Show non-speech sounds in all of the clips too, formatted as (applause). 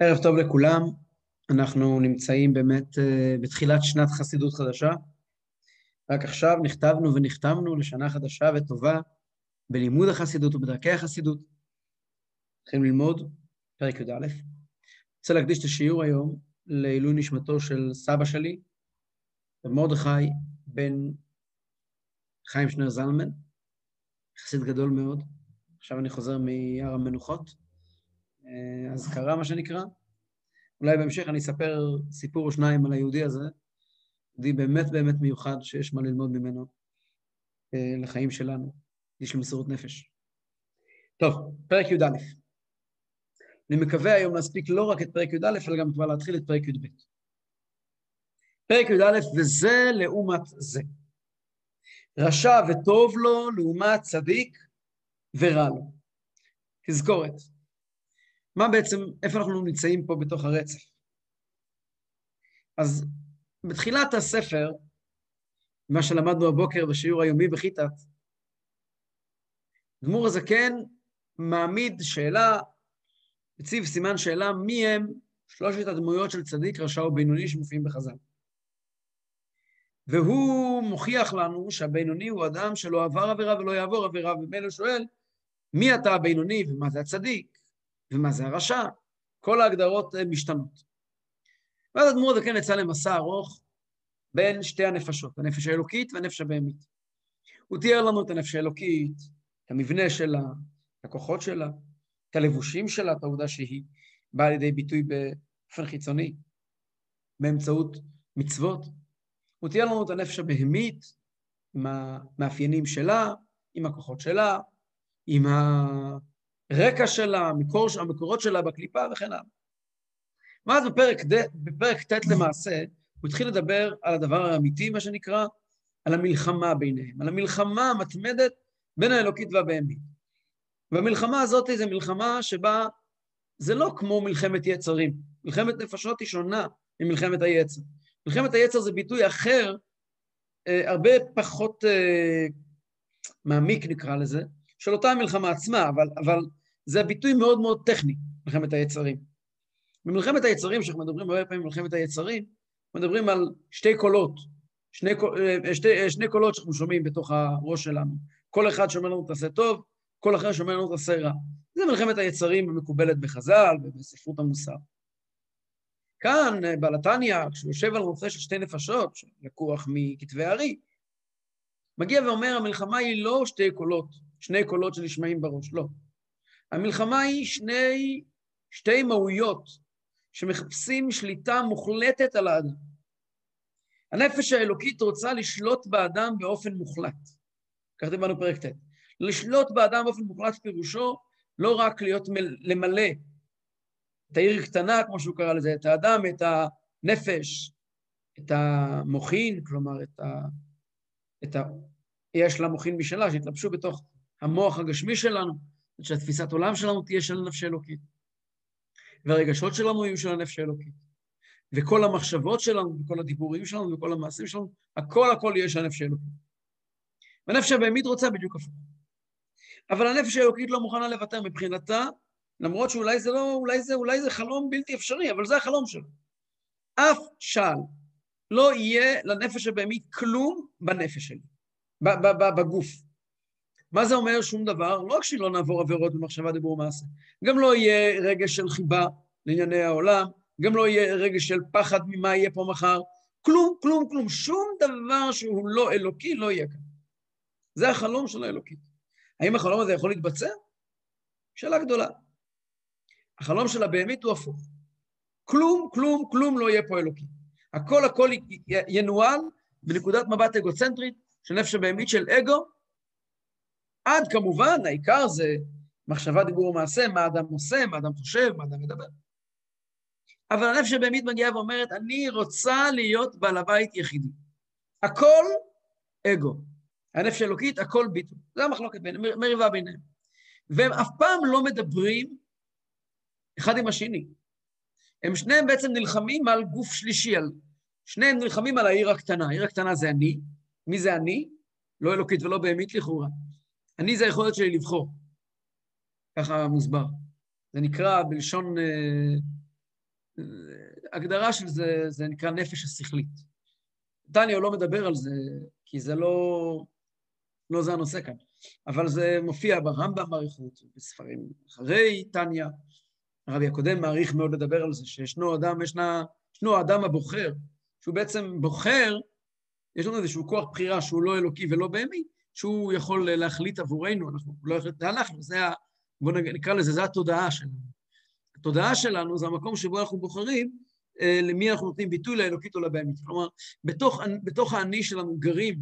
ערב טוב לכולם, אנחנו נמצאים באמת אה, בתחילת שנת חסידות חדשה. רק עכשיו נכתבנו ונחתמנו לשנה חדשה וטובה בלימוד החסידות ובדרכי החסידות. התחילנו ללמוד פרק י"א. רוצה להקדיש את השיעור היום לעילוי נשמתו של סבא שלי, מרדכי בן חיים שנר זלמן, חסיד גדול מאוד. עכשיו אני חוזר מהר המנוחות. אה, אזכרה, מה שנקרא. אולי בהמשך אני אספר סיפור או שניים על היהודי הזה, יהודי באמת באמת מיוחד שיש מה ללמוד ממנו אה, לחיים שלנו, איש של מסירות נפש. טוב, פרק י"א. אני מקווה היום להספיק לא רק את פרק י"א, אלא גם כבר להתחיל את פרק י"ב. פרק י"א, וזה לעומת זה. רשע וטוב לו לעומת צדיק ורע לו. תזכורת, מה בעצם, איפה אנחנו נמצאים פה בתוך הרצף? אז בתחילת הספר, מה שלמדנו הבוקר בשיעור היומי בחיטת, גמור הזקן מעמיד שאלה, מציב סימן שאלה, מי הם שלושת הדמויות של צדיק, רשע ובינוני שמופיעים בחז"ל. והוא מוכיח לנו שהבינוני הוא אדם שלא עבר עבירה ולא יעבור עבירה, ומילא שואל, מי אתה הבינוני ומה זה הצדיק? ומה זה הרשע? כל ההגדרות אה, משתנות. ואז אדמו"ר הזקן יצא למסע ארוך בין שתי הנפשות, הנפש האלוקית והנפש הבהמית. הוא תיאר לנו את הנפש האלוקית, את המבנה שלה, את הכוחות שלה, את הלבושים שלה, את העובדה שהיא באה לידי ביטוי באופן חיצוני, באמצעות מצוות. הוא תיאר לנו את הנפש הבהמית, עם המאפיינים שלה, עם הכוחות שלה, עם ה... הרקע שלה, המקור, המקורות שלה בקליפה וכן הלאה. ואז בפרק, ד, בפרק ט' למעשה, הוא התחיל לדבר על הדבר האמיתי, מה שנקרא, על המלחמה ביניהם, על המלחמה המתמדת בין האלוקית והבהמית. והמלחמה הזאת זו מלחמה שבה זה לא כמו מלחמת יצרים. מלחמת נפשות היא שונה ממלחמת היצר. מלחמת היצר זה ביטוי אחר, אה, הרבה פחות אה, מעמיק נקרא לזה, של אותה המלחמה עצמה, אבל, אבל זה ביטוי מאוד מאוד טכני, מלחמת היצרים. במלחמת היצרים, כשאנחנו מדברים הרבה פעמים במלחמת היצרים, מדברים על שתי קולות, שני, אה, שתי, שני קולות שאנחנו שומעים בתוך הראש שלנו. כל אחד שאומר לנו תעשה טוב, כל אחר שאומר לנו תעשה רע. זה מלחמת היצרים המקובלת בחז"ל ובספרות המוסר. כאן, אה, בעלתניא, כשהוא יושב על נושא של שתי נפשות, לקוח מכתבי הארי, מגיע ואומר, המלחמה היא לא שתי קולות, שני קולות שנשמעים בראש, לא. המלחמה היא שני, שתי מהויות שמחפשים שליטה מוחלטת על האדם. הנפש האלוקית רוצה לשלוט באדם באופן מוחלט. כך דיברנו פרק ט'. לשלוט באדם באופן מוחלט פירושו לא רק להיות מל, למלא את העיר קטנה, כמו שהוא קרא לזה, את האדם, את הנפש, את המוחין, כלומר, את ה... את ה יש לה מוחין משלה, שהתלבשו בתוך המוח הגשמי שלנו, שהתפיסת עולם שלנו תהיה של הנפש האלוקית. והרגשות שלנו יהיו של הנפש האלוקית. וכל המחשבות שלנו, וכל הדיבורים שלנו, וכל המעשים שלנו, הכל הכל יהיה של הנפש האלוקית. והנפש הבהמית רוצה בדיוק הפוך. אבל הנפש האלוקית לא מוכנה לוותר מבחינתה, למרות שאולי זה לא, אולי זה, אולי זה חלום בלתי אפשרי, אבל זה החלום שלו. אף שעל לא יהיה לנפש הבהמית כלום בנפש שלי, בגוף. מה זה אומר? שום דבר. לא רק שלא נעבור עבירות במחשבה, דיבור ומעשה, גם לא יהיה רגש של חיבה לענייני העולם, גם לא יהיה רגש של פחד ממה יהיה פה מחר. כלום, כלום, כלום. שום דבר שהוא לא אלוקי לא יהיה כאן. זה החלום של האלוקית. האם החלום הזה יכול להתבצע? שאלה גדולה. החלום של הבהמית הוא הפוך. כלום, כלום, כלום לא יהיה פה אלוקי. הכל הכל ינוהל בנקודת מבט אגוצנטרית של נפש הבהמית של אגו, עד כמובן, העיקר זה מחשבה, דיבור ומעשה, מה אדם עושה, מה אדם חושב, מה אדם מדבר. אבל הנפש הבהמית מגיעה ואומרת, אני רוצה להיות בעל הבית יחידי. הכל אגו. הנפש האלוקית, הכל ביטול. זו המחלוקת ביניהם, מריבה ביניהם. והם אף פעם לא מדברים אחד עם השני. הם שניהם בעצם נלחמים על גוף שלישי, על... שניהם נלחמים על העיר הקטנה. העיר הקטנה זה אני. מי זה אני? לא אלוקית ולא בהמית לכאורה. אני זה היכולת שלי לבחור. ככה מוסבר. זה נקרא בלשון, אה, הגדרה של זה, זה נקרא נפש השכלית. טניה לא מדבר על זה, כי זה לא, לא זה הנושא כאן, אבל זה מופיע ברמב"ם באריכות, בספרים אחרי טניה. הרבי הקודם מעריך מאוד לדבר על זה, שישנו אדם, ישנה, ישנו האדם הבוחר, שהוא בעצם בוחר, יש לנו איזשהו כוח בחירה שהוא לא אלוקי ולא בהמי, שהוא יכול להחליט עבורנו, אנחנו לא יכולים, זה אנחנו, זה ה... בואו נקרא לזה, זה התודעה שלנו. התודעה שלנו זה המקום שבו אנחנו בוחרים אה, למי אנחנו נותנים ביטוי, לאלוקית או לבהמית. כלומר, בתוך, בתוך האני שלנו גרים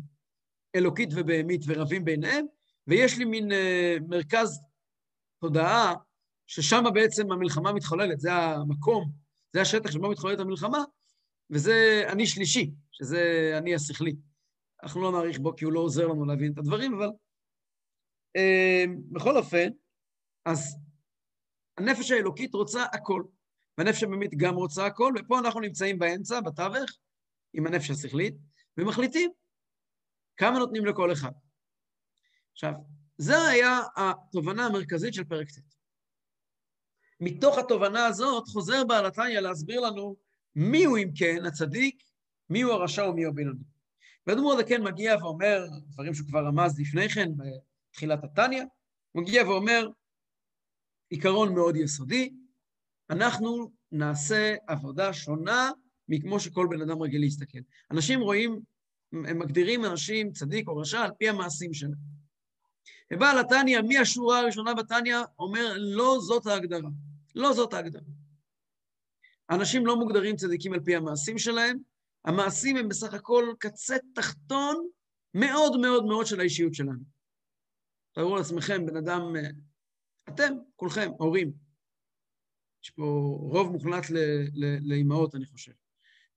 אלוקית ובהמית ורבים ביניהם, ויש לי מין אה, מרכז תודעה, ששם בעצם המלחמה מתחוללת, זה המקום, זה השטח שבו מתחוללת המלחמה, וזה אני שלישי, שזה אני השכלי. אנחנו לא נאריך בו כי הוא לא עוזר לנו להבין את הדברים, אבל אה, בכל אופן, אז הנפש האלוקית רוצה הכל, והנפש הבאמית גם רוצה הכל, ופה אנחנו נמצאים באמצע, בתווך, עם הנפש השכלית, ומחליטים כמה נותנים לכל אחד. עכשיו, זו היה התובנה המרכזית של פרק ט'. מתוך התובנה הזאת חוזר בעל התניא להסביר לנו מיהו אם כן הצדיק, מיהו הרשע ומיהו הבינוני. ואדמו"ר הזקן מגיע ואומר, דברים שהוא כבר רמז לפני כן, בתחילת התניא, הוא מגיע ואומר, עיקרון מאוד יסודי, אנחנו נעשה עבודה שונה מכמו שכל בן אדם רגיל להסתכל. אנשים רואים, הם מגדירים אנשים צדיק או רשע על פי המעשים שלהם. ובעל התניא, מהשורה הראשונה בתניא, אומר, לא זאת ההגדרה. לא זאת ההגדרה. אנשים לא מוגדרים צדיקים על פי המעשים שלהם, המעשים הם בסך הכל קצה תחתון מאוד מאוד מאוד של האישיות שלנו. תארו לעצמכם, בן אדם, אתם, כולכם, הורים. יש פה רוב מוחלט לאימהות, אני חושב.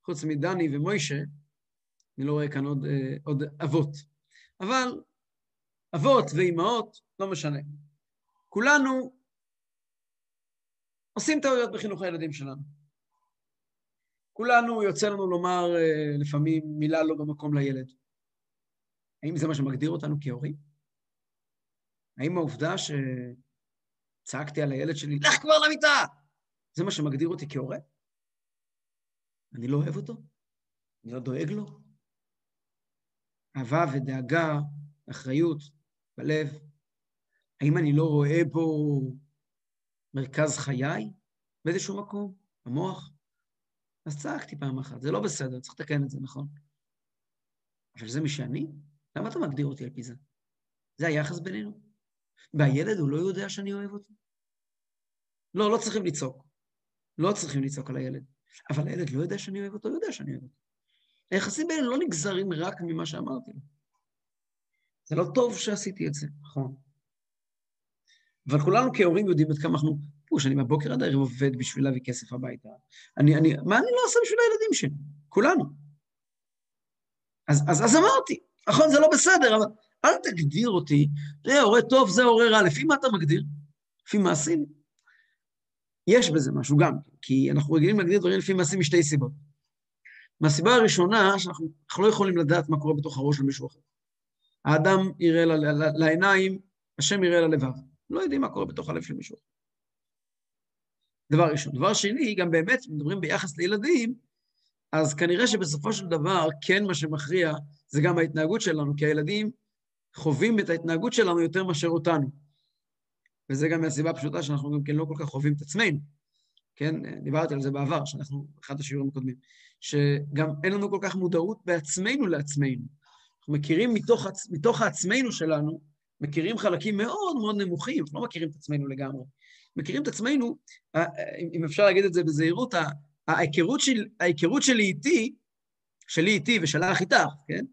חוץ מדני ומוישה, אני לא רואה כאן עוד, עוד אבות. אבל אבות ואימהות, לא משנה. כולנו עושים טעויות בחינוך הילדים שלנו. כולנו, יוצא לנו לומר לפעמים מילה לא במקום לילד. האם זה מה שמגדיר אותנו כהורים? האם העובדה שצעקתי על הילד שלי, לך כבר למיטה! זה מה שמגדיר אותי כהורה? אני לא אוהב אותו? אני לא דואג לו? אהבה ודאגה, אחריות בלב, האם אני לא רואה בו מרכז חיי באיזשהו מקום, במוח? אז צעקתי פעם אחת, זה לא בסדר, צריך לתקן את זה, נכון? אבל זה מי שאני? למה אתה מגדיר אותי על פי זה? זה היחס בינינו? והילד, הוא לא יודע שאני אוהב אותו? לא, לא צריכים לצעוק. לא צריכים לצעוק על הילד. אבל הילד לא יודע שאני אוהב אותו, הוא יודע שאני אוהב אותו. היחסים האלה לא נגזרים רק ממה שאמרתי לו. זה לא טוב שעשיתי את זה, נכון. אבל כולנו כהורים יודעים עד כמה אנחנו, פוש, אני מהבוקר עד הערב עובד בשביל להביא כסף הביתה. אני, אני, מה אני לא עושה בשביל הילדים שלי? כולנו. אז, אז, אז אמרתי, נכון, זה לא בסדר, אבל אל תגדיר אותי, זה הורה טוב, זה הורה רע, לפי מה אתה מגדיר? לפי מעשים? יש בזה משהו גם, כי אנחנו רגילים להגדיר דברים לפי מעשים משתי סיבות. מהסיבה הראשונה, שאנחנו לא יכולים לדעת מה קורה בתוך הראש של מישהו אחר. האדם יראה לעיניים, השם יראה ללבב. לא יודעים מה קורה בתוך הלב של מישהו אחר. דבר ראשון. דבר שני, גם באמת, מדברים ביחס לילדים, אז כנראה שבסופו של דבר, כן מה שמכריע זה גם ההתנהגות שלנו, כי הילדים חווים את ההתנהגות שלנו יותר מאשר אותנו. וזה גם מהסיבה הפשוטה שאנחנו גם כן לא כל כך חווים את עצמנו. כן, דיברתי על זה בעבר, שאנחנו, אחד השיעורים הקודמים, שגם אין לנו כל כך מודעות בעצמנו לעצמנו. אנחנו מכירים מתוך, מתוך העצמנו שלנו, מכירים חלקים מאוד מאוד נמוכים, אנחנו לא מכירים את עצמנו לגמרי. מכירים את עצמנו, אם אפשר להגיד את זה בזהירות, ההיכרות, של, ההיכרות שלי איתי, שלי איתי ושלך איתך, כן?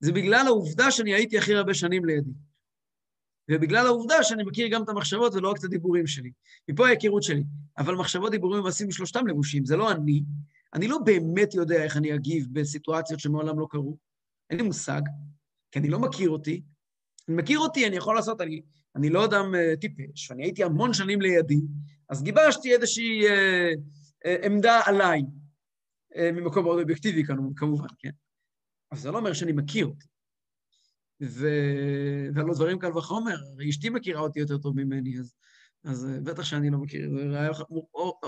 זה בגלל העובדה שאני הייתי הכי הרבה שנים לידי. ובגלל העובדה שאני מכיר גם את המחשבות ולא רק את הדיבורים שלי. מפה ההיכרות שלי. אבל מחשבות, דיבורים ומעשים שלושתם לבושים, זה לא אני. אני לא באמת יודע איך אני אגיב בסיטואציות שמעולם לא קרו. אין לי מושג, כי אני לא מכיר אותי. אני מכיר אותי, אני יכול לעשות, אני, אני לא אדם uh, טיפש, ואני הייתי המון שנים לידי, אז גיבשתי איזושהי uh, uh, עמדה עליי, uh, ממקום מאוד אובייקטיבי כמובן, כן? אבל זה לא אומר שאני מכיר אותי. ו... והלא דברים קל וחומר, אשתי מכירה אותי יותר טוב ממני, אז אז אה, בטח שאני לא מכיר, זו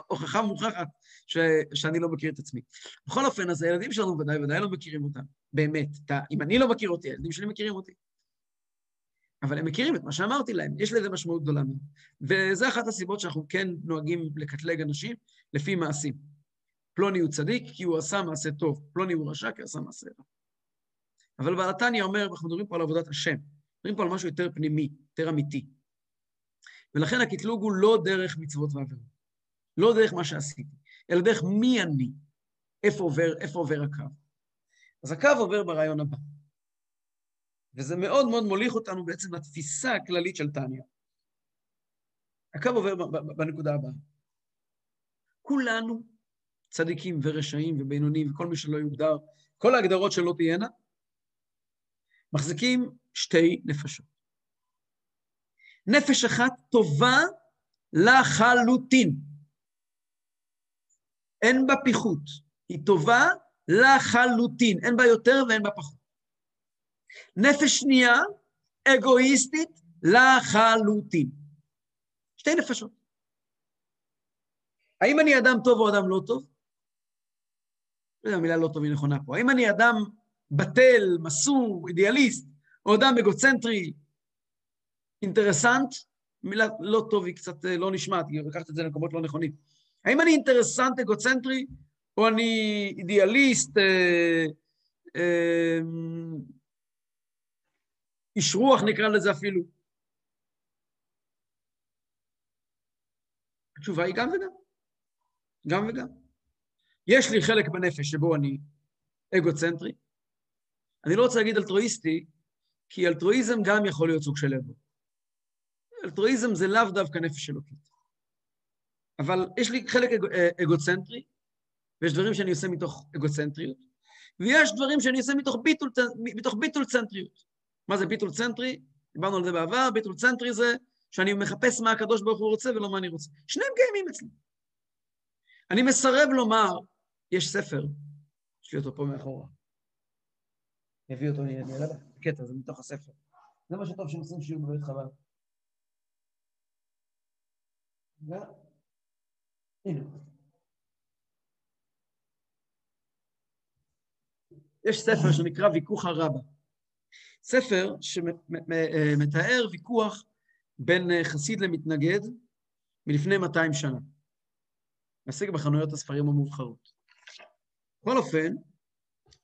הוכחה מוכחת ש, שאני לא מכיר את עצמי. בכל אופן, אז הילדים שלנו ודאי ודאי לא מכירים אותם, באמת. אתה, אם אני לא מכיר אותי, הילדים שלי מכירים אותי. אבל הם מכירים את מה שאמרתי להם, יש לזה משמעות גדולה מאוד. וזו אחת הסיבות שאנחנו כן נוהגים לקטלג אנשים לפי מעשים. פלוני הוא צדיק כי הוא עשה מעשה טוב, פלוני הוא רשע כי הוא עשה מעשה רע. אבל בעל התניא אומר, אנחנו מדברים פה על עבודת השם, מדברים פה על משהו יותר פנימי, יותר אמיתי. ולכן הקטלוג הוא לא דרך מצוות ועבירות, לא דרך מה שעשיתי, אלא דרך מי אני, איפה עובר, איפה עובר הקו. אז הקו עובר ברעיון הבא. וזה מאוד מאוד מוליך אותנו בעצם לתפיסה הכללית של טניה. הקו עובר בנקודה הבאה. כולנו צדיקים ורשעים ובינונים וכל מי שלא יוגדר, כל ההגדרות שלא תהיינה, מחזיקים שתי נפשות. נפש אחת טובה לחלוטין. אין בה פיחות, היא טובה לחלוטין, אין בה יותר ואין בה פחות. נפש שנייה, אגואיסטית לחלוטין. שתי נפשות. האם אני אדם טוב או אדם לא טוב? לא יודע, המילה לא טוב היא נכונה פה. האם אני אדם בטל, מסור, אידיאליסט, או אדם אגוצנטרי, אינטרסנט? מילה לא טוב היא קצת אה, לא נשמעת, היא לקחת את זה למקומות לא נכונים. האם אני אינטרסנט, אגוצנטרי, או אני אידיאליסט, אה, אה, איש רוח נקרא לזה אפילו? התשובה היא גם וגם. גם וגם. יש לי חלק בנפש שבו אני אגוצנטרי. אני לא רוצה להגיד אלטרואיסטי, כי אלטרואיזם גם יכול להיות סוג של אגו. אלטרואיזם זה לאו דווקא נפש אלוקית. אבל יש לי חלק אג... אה, אגוצנטרי, ויש דברים שאני עושה מתוך אגוצנטריות, ויש דברים שאני עושה מתוך ביטול, מתוך ביטול צנטריות. מה זה ביטול צנטרי? דיברנו על זה בעבר, ביטול צנטרי זה שאני מחפש מה הקדוש ברוך הוא רוצה ולא מה אני רוצה. שניהם קיימים אצלי. אני מסרב לומר, יש ספר, יש לי אותו פה מאחורה. הביא אותו, אני אראה לך קטע, זה מתוך הספר. זה מה שטוב שהם עושים שיעור בבית חב"ד. הנה. יש ספר שנקרא ויכוח הרבה. ספר שמתאר ויכוח בין חסיד למתנגד מלפני 200 שנה. משיג בחנויות הספרים המובחרות. בכל אופן,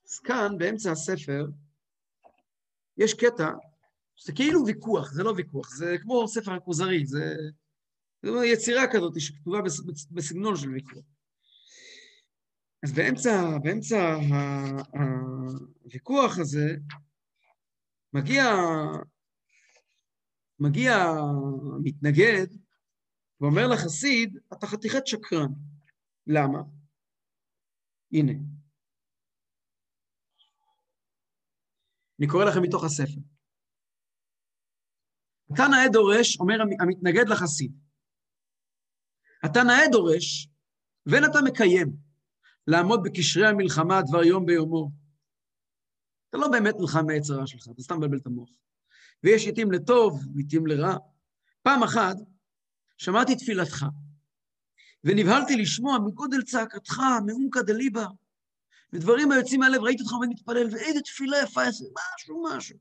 אז כאן, באמצע הספר, יש קטע, זה כאילו ויכוח, זה לא ויכוח, זה כמו ספר הכוזרי, זה, זה יצירה כזאת שכתובה בסגנון של ויכוח. אז באמצע, באמצע הוויכוח הזה, מגיע, מגיע מתנגד ואומר לחסיד, אתה חתיכת שקרן. למה? הנה. אני קורא לכם מתוך הספר. אתה נאה דורש, אומר המתנגד לחסיד. אתה נאה דורש, ואין אתה מקיים, לעמוד בקשרי המלחמה דבר יום ביומו. אתה לא באמת נלחם מעץ הרע שלך, אתה סתם מבלבל את המוח. ויש עיתים לטוב ועיתים לרע. פעם אחת שמעתי תפילתך, ונבהלתי לשמוע מגודל צעקתך, מעומקא דליבה, ודברים היוצאים מהלב, ראיתי אותך עומד מתפלל, ואיזה תפילה יפה, משהו, משהו.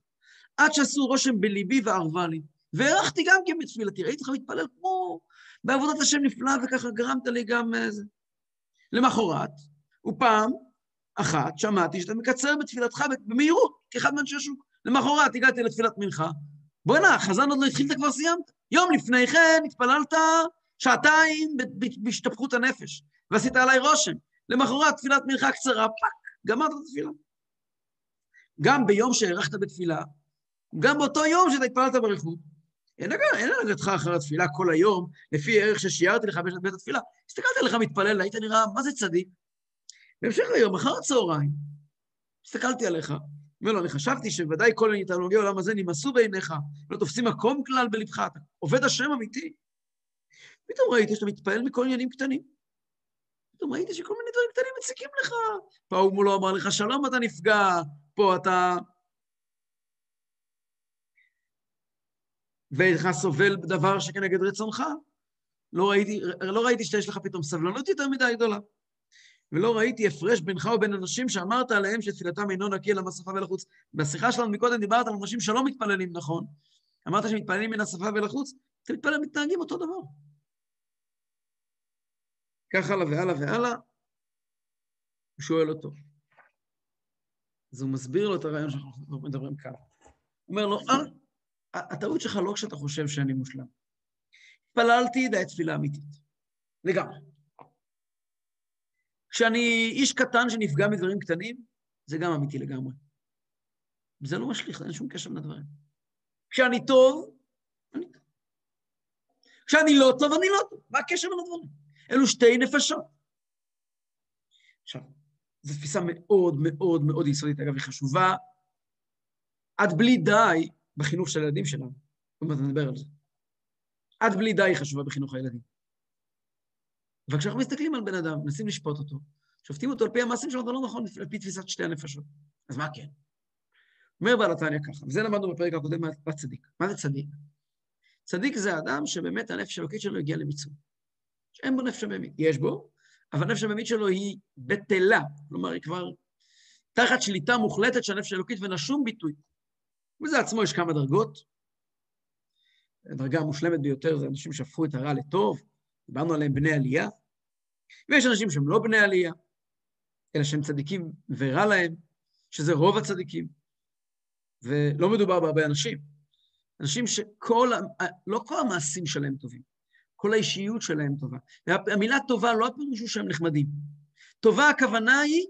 עד שעשו רושם בליבי וערבה לי. והערכתי גם כן בתפילתי, ראיתי אותך מתפלל כמו בעבודת השם נפלא, וככה גרמת לי גם איזה. למחרת, ופעם אחת שמעתי שאתה מקצר בתפילתך במהירות, כאחד מאנשי השוק. למחרת הגעתי לתפילת מנחה, בוא'נה, החזן עוד לא התחיל, אתה כבר סיימת. יום לפני כן התפללת שעתיים בהשתפכות הנפש, ועשית עליי רושם. למחרת תפילת מנחה קצרה, פאק, גמרת את התפילה. גם ביום שהארכת בתפילה, גם באותו יום שאתה התפללת באריכות, אין הנהגתך אחר התפילה כל היום, לפי ערך ששיערתי לך בית התפילה. הסתכלתי עליך מתפלל, היית נראה, מה זה צדיק? בהמשך היום, אחר הצהריים, הסתכלתי עליך, אומר לו, אני חשבתי שוודאי כל תענוגי העולם הזה נמאסו בעיניך, לא תופסים מקום כלל בלבך, אתה עובד השם אמיתי. פתאום ראיתי שאתה מתפעל מכל עניינים קטנים. פתאום ראיתי שכל מיני דברים קטנים מציקים לך. פה הוא לא אמר לך שלום, אתה נפגע, פה אתה... ואינך סובל דבר שכנגד רצונך. לא ראיתי, לא ראיתי שיש לך פתאום סבלנות יותר מדי גדולה. ולא ראיתי הפרש בינך ובין אנשים שאמרת עליהם שתפילתם אינו נקי אלא מהשפה ולחוץ. בשיחה שלנו מקודם דיברת על אנשים שלא מתפללים נכון. אמרת שמתפללים מן השפה ולחוץ, אתם מתפללים, מתנהגים אותו דבר. כך הלאה והלאה והלאה, הוא שואל אותו. אז הוא מסביר לו את הרעיון שאנחנו מדברים כאן. הוא אומר לו, אה, הטעות שלך לא כשאתה חושב שאני מושלם. התפללתי, די תפילה אמיתית. לגמרי. כשאני איש קטן שנפגע מדברים קטנים, זה גם אמיתי לגמרי. וזה לא משליך, אין שום קשר בין הדברים. כשאני טוב, אני טוב. כשאני לא טוב, אני לא טוב. מה הקשר בין הדברים? אלו שתי נפשות. עכשיו, זו תפיסה מאוד מאוד מאוד יסודית, אגב, היא חשובה עד בלי די בחינוך של הילדים שלנו. עוד מעט נדבר על זה. עד בלי די חשובה בחינוך הילדים. אבל כשאנחנו מסתכלים על בן אדם, מנסים לשפוט אותו, שופטים אותו על פי המעשים שלו, זה לא נכון על פי תפיסת שתי הנפשות. אז מה כן? אומר בעל התניא ככה, וזה למדנו בפרק הקודם בצדיק. מה זה צדיק? צדיק זה אדם שבאמת הנפש האלוקית שלו הגיעה למיצוי. שאין בו נפש הבהמית. יש בו, אבל הנפש הבהמית שלו היא בטלה. כלומר, היא כבר תחת שליטה מוחלטת של הנפש האלוקית ואין לה שום ביטוי. וזה עצמו יש כמה דרגות. הדרגה המושלמת ביותר זה אנשים שהפכו את הרע לטוב, דיברנו עליהם בני עלייה, ויש אנשים שהם לא בני עלייה, אלא שהם צדיקים ורע להם, שזה רוב הצדיקים, ולא מדובר בהרבה אנשים. אנשים שכל, לא כל המעשים שלהם טובים, כל האישיות שלהם טובה. והמילה טובה לא הפירוש הוא שהם נחמדים. טובה הכוונה היא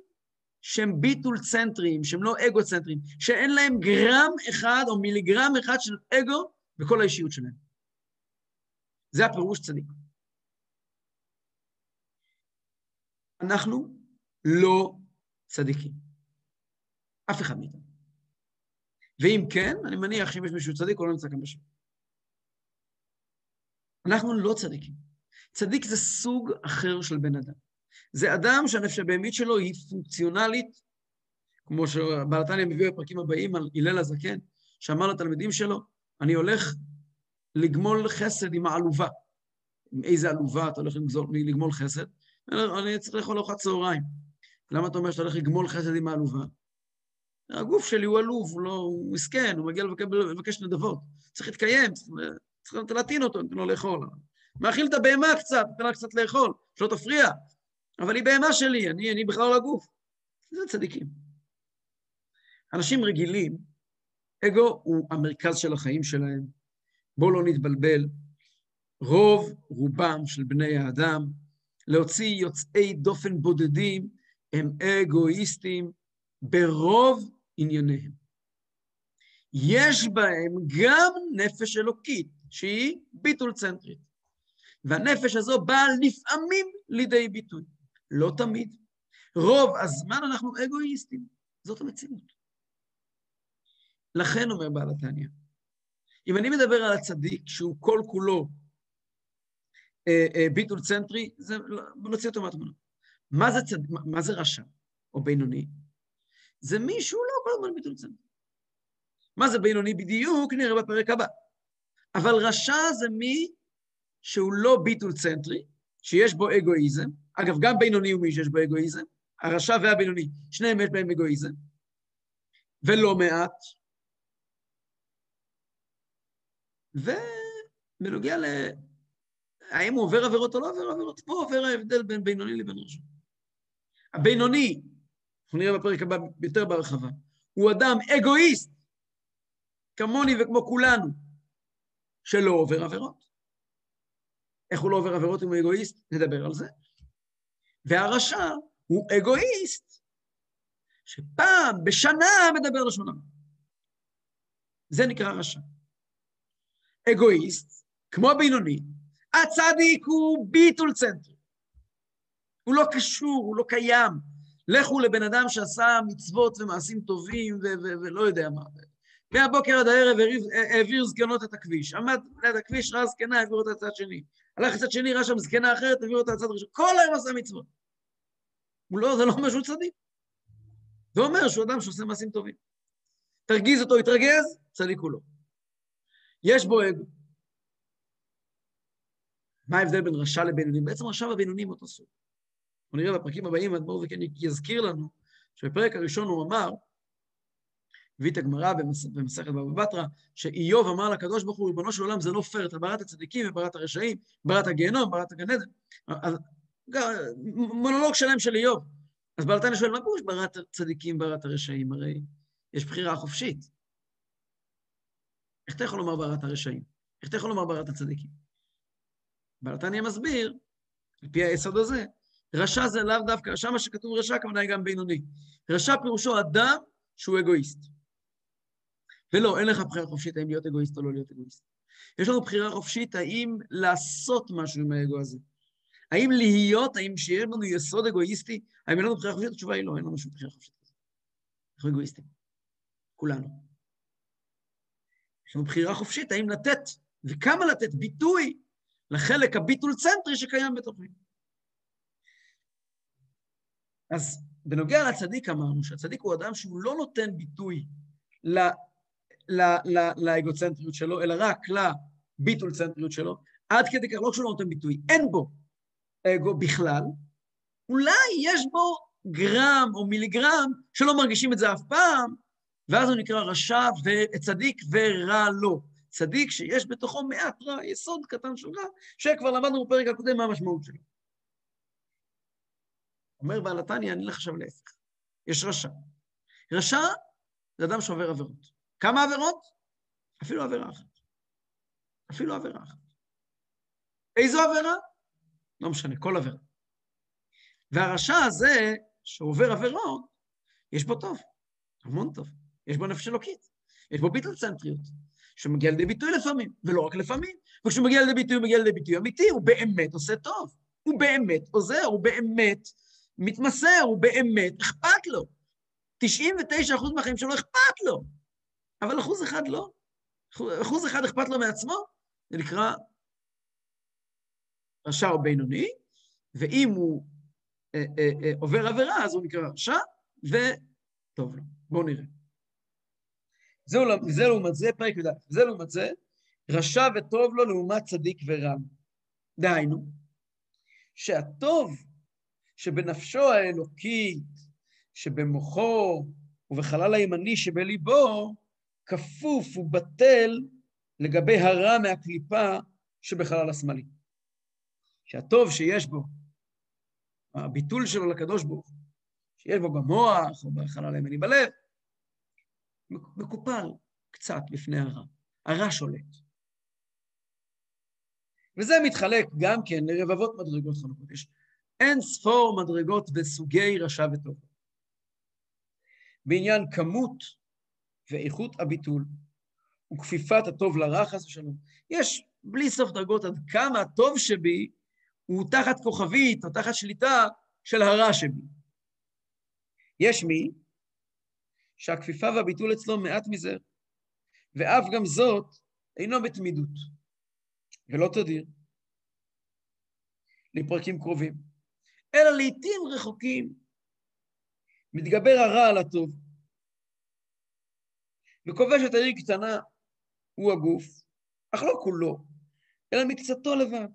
שהם ביטול צנטריים, שהם לא אגו צנטריים, שאין להם גרם אחד או מיליגרם אחד של אגו בכל האישיות שלהם. זה הפירוש צדיק. אנחנו לא צדיקים. אף אחד מאיתנו. ואם כן, אני מניח שאם יש מישהו צדיק, הוא לא נמצא כאן בשם. אנחנו לא צדיקים. צדיק זה סוג אחר של בן אדם. זה אדם שהנפש הבהמית שלו היא פונקציונלית, כמו שבעל התניא מביא בפרקים הבאים על הלל הזקן, שאמר לתלמידים שלו, אני הולך לגמול חסד עם העלובה. עם איזה עלובה אתה הולך לגמול חסד? אני צריך לאכול ארוחת צהריים. למה אתה אומר שאתה הולך לגמול חסד עם העלובה? הגוף שלי הוא עלוב, הוא לא, הוא מסכן, הוא מגיע לבקש נדבות. צריך להתקיים, צריך להטעין אותו, נותן לו לאכול. מאכיל את הבהמה קצת, נותן לה קצת לאכול, שלא תפריע. אבל היא בהמה שלי, אני, אני בכלל לא הגוף. זה צדיקים. אנשים רגילים, אגו הוא המרכז של החיים שלהם. בואו לא נתבלבל. רוב רובם של בני האדם, להוציא יוצאי דופן בודדים, הם אגואיסטים ברוב ענייניהם. יש בהם גם נפש אלוקית, שהיא ביטול צנטרית. והנפש הזו באה לפעמים לידי ביטוי. לא תמיד. רוב הזמן אנחנו אגואיסטים. זאת המציאות. לכן אומר בעל התניא, אם אני מדבר על הצדיק שהוא כל כולו ביטול צנטרי, זה, בוא נוציא אותו מהתמונה. מה זה, צד... מה זה רשע או בינוני? זה מי שהוא לא כל הזמן ביטול צנטרי. מה זה בינוני בדיוק? נראה בפרק הבא. אבל רשע זה מי שהוא לא ביטול צנטרי, שיש בו אגואיזם, אגב, גם בינוני הוא מי שיש בו אגואיזם, הרשע והבינוני, שניהם יש בהם אגואיזם, ולא מעט. ובנוגע ל... האם הוא עובר עבירות או לא עובר עבירות, פה עובר ההבדל בין בינוני לבין רשע. הבינוני, אנחנו נראה בפרק הבא יותר בהרחבה, הוא אדם אגואיסט, כמוני וכמו כולנו, שלא עובר עבירות. איך הוא לא עובר עבירות אם הוא אגואיסט? נדבר על זה. והרשע הוא אגואיסט, שפעם בשנה מדבר לשון הרע. זה נקרא רשע. אגואיסט, כמו בינוני, הצדיק הוא ביטול צנטרי. הוא לא קשור, הוא לא קיים. לכו לבן אדם שעשה מצוות ומעשים טובים ולא יודע מה. מהבוקר עד הערב העביר זקנות את הכביש. עמד ליד הכביש, ראה זקנה, העביר אותה לצד שני. הלך לצד שני, ראה שם זקנה אחרת, העביר אותה לצד ראשון. כל היום עשה מצוות. הוא לא, זה לא אומר שהוא צדיק. זה אומר שהוא אדם שעושה מעשים טובים. תרגיז אותו, יתרגז, צדיק הוא לא. יש בו אגו. מה ההבדל בין רשע לבינוני? בעצם רשע ובינוני הם אותו סוג. אנחנו נראה בפרקים הבאים, אדמו"ר וכן יזכיר לנו שבפרק הראשון הוא אמר, הביא את הגמרא במסכת בבא בתרא, שאיוב אמר לקדוש ברוך הוא, ריבונו של עולם, זה לא פייר, אתה בראת הצדיקים ובראת הרשעים, בראת הגיהנום, בראת הגן עדן. מונולוג שלם של איוב. אז בעלתן שואל, מה פירוש בראת הצדיקים, בראת הרשעים? הרי יש בחירה חופשית. איך אתה יכול לומר בראת הרשעים? איך אתה יכול לומר בראת הצדיקים? בעלתניה מסביר, על פי היסוד הזה, רשע זה לאו דווקא, שם מה שכתוב רשע, היא גם בינוני. רשע פירושו אדם שהוא אגואיסט. ולא, אין לך בחירה חופשית האם להיות אגואיסט או לא להיות אגואיסט. יש לנו בחירה חופשית האם לעשות משהו עם האגו הזה. האם להיות, האם שיהיה לנו יסוד אגואיסטי, האם אין לנו בחירה חופשית? התשובה היא לא, אין לנו שום בחירה חופשית. אנחנו אגואיסטים. כולנו. יש לנו בחירה חופשית האם לתת, וכמה לתת, ביטוי לחלק הביטול-צנטרי שקיים בתוכי. אז בנוגע לצדיק אמרנו שהצדיק הוא אדם שהוא לא נותן ביטוי לאגוצנטריות שלו, אלא רק לביטול-צנטריות שלו, עד כדי כך, לא כשהוא לא נותן ביטוי, אין בו אגו בכלל, אולי יש בו גרם או מיליגרם שלא מרגישים את זה אף פעם, ואז הוא נקרא רשע וצדיק ורע לו. צדיק שיש בתוכו מעט רע, יסוד קטן של רע, שכבר למדנו בפרק הקודם מה המשמעות שלו. אומר בעל התניא, אני אלך עכשיו להפך. יש רשע. רשע זה אדם שעובר עבירות. כמה עבירות? אפילו עבירה אחת. אפילו עבירה אחת. איזו עבירה? לא משנה, כל עבירה. והרשע הזה, שעובר עבירות, יש בו טוב, המון טוב. יש בו נפש אלוקית, יש בו ביטל צנטריות, שמגיע לידי ביטוי לפעמים, ולא רק לפעמים. וכשהוא מגיע לידי ביטוי, הוא מגיע לידי ביטוי אמיתי, הוא באמת עושה טוב. הוא באמת עוזר, הוא באמת מתמסר, הוא באמת אכפת לו. 99% מהחיים שלו אכפת לו, אבל אחוז אחד לא. אחוז אחד אכפת לו מעצמו, זה נקרא רשע או בינוני, ואם הוא אה, אה, אה, עובר עבירה, אז הוא נקרא רשע, וטוב לו. בואו נראה. זה, לעומת זה, פרק י"א, זה לעומת זה, רשע וטוב לו לעומת צדיק ורע. דהיינו, שהטוב שבנפשו האלוקית, שבמוחו ובחלל הימני שבליבו, כפוף ובטל לגבי הרע מהקליפה שבחלל השמאלי. שהטוב שיש בו, הביטול שלו לקדוש ברוך הוא, שיש בו במוח או בחלל הימני בלב, מקופל קצת בפני הרע. הרע שולט. וזה מתחלק גם כן לרבבות מדרגות חנוכות. יש אין ספור מדרגות וסוגי רשע וטוב. בעניין כמות ואיכות הביטול וכפיפת הטוב לרע, חס ושלום, יש בלי סוף דרגות עד כמה הטוב שבי הוא תחת כוכבית או תחת שליטה של הרע שבי. יש מי שהכפיפה והביטול אצלו מעט מזה, ואף גם זאת אינו בתמידות, ולא תדיר, לפרקים קרובים, אלא לעתים רחוקים. מתגבר הרע על הטוב, וכובש את העיר קטנה, הוא הגוף, אך לא כולו, אלא מקצתו לבד.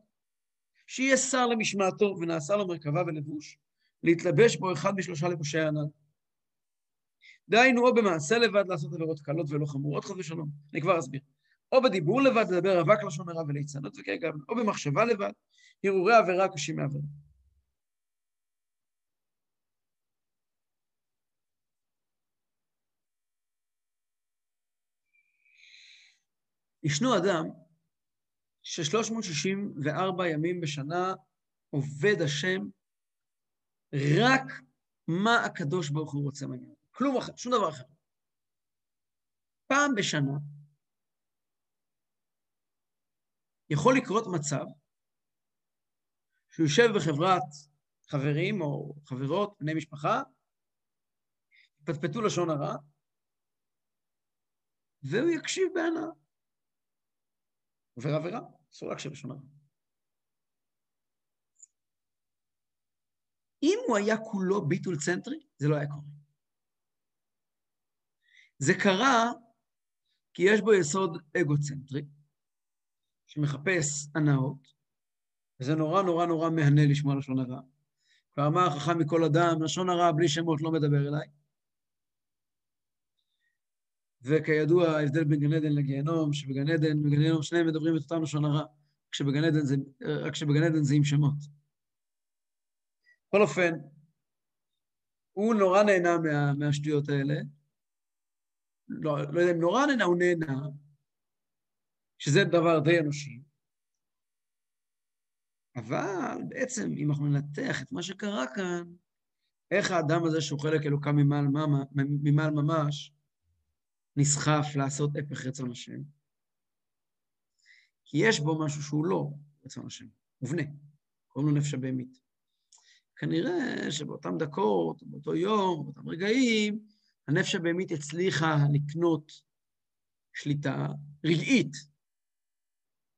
שיהיה שר למשמעתו ונעשה לו מרכבה ולבוש, להתלבש בו אחד משלושה לבושי הענן. דהיינו, או במעשה לבד לעשות עבירות קלות ולא חמורות, חס ושלום, אני כבר אסביר. או בדיבור לבד, לדבר אבק לשון הרע וליצנות וכרגע, או במחשבה לבד, הרהורי עבירה קשים מעבירה. ישנו אדם ש-364 ימים בשנה עובד השם רק מה הקדוש ברוך הוא רוצה ממנו. כלום אחר, שום דבר אחר. פעם בשנה יכול לקרות מצב שהוא יושב בחברת חברים או חברות, בני משפחה, יפטפטו לשון הרע, והוא יקשיב בהנאה. עובר עבירה, אסור להקשיב לשון הרע. אם הוא היה כולו ביטול צנטרי, זה לא היה קורה. זה קרה כי יש בו יסוד אגוצנטרי, שמחפש הנאות, וזה נורא נורא נורא מהנה לשמוע לשון הרע. כבר אמר החכם מכל אדם, לשון הרע בלי שמות לא מדבר אליי. וכידוע, ההבדל בין גן עדן לגיהנום, שבגן עדן ובגיהנום שניהם מדברים את אותם לשון הרע, כשבגן עדן זה, רק שבגן עדן זה עם שמות. בכל אופן, הוא נורא נהנה מה, מהשטויות האלה. לא, לא יודע אם נורא נהנה, הוא נהנה, שזה דבר די אנושי. אבל בעצם, אם אנחנו ננתח את מה שקרה כאן, איך האדם הזה שהוא חלק אלוקה ממעל, ממעל ממש, נסחף לעשות הפך רצון השם. כי יש בו משהו שהוא לא רצון השם, מובנה, קוראים לו נפש הבהמית. כנראה שבאותן דקות, באותו יום, באותם רגעים, הנפש הבהמית הצליחה לקנות שליטה רגעית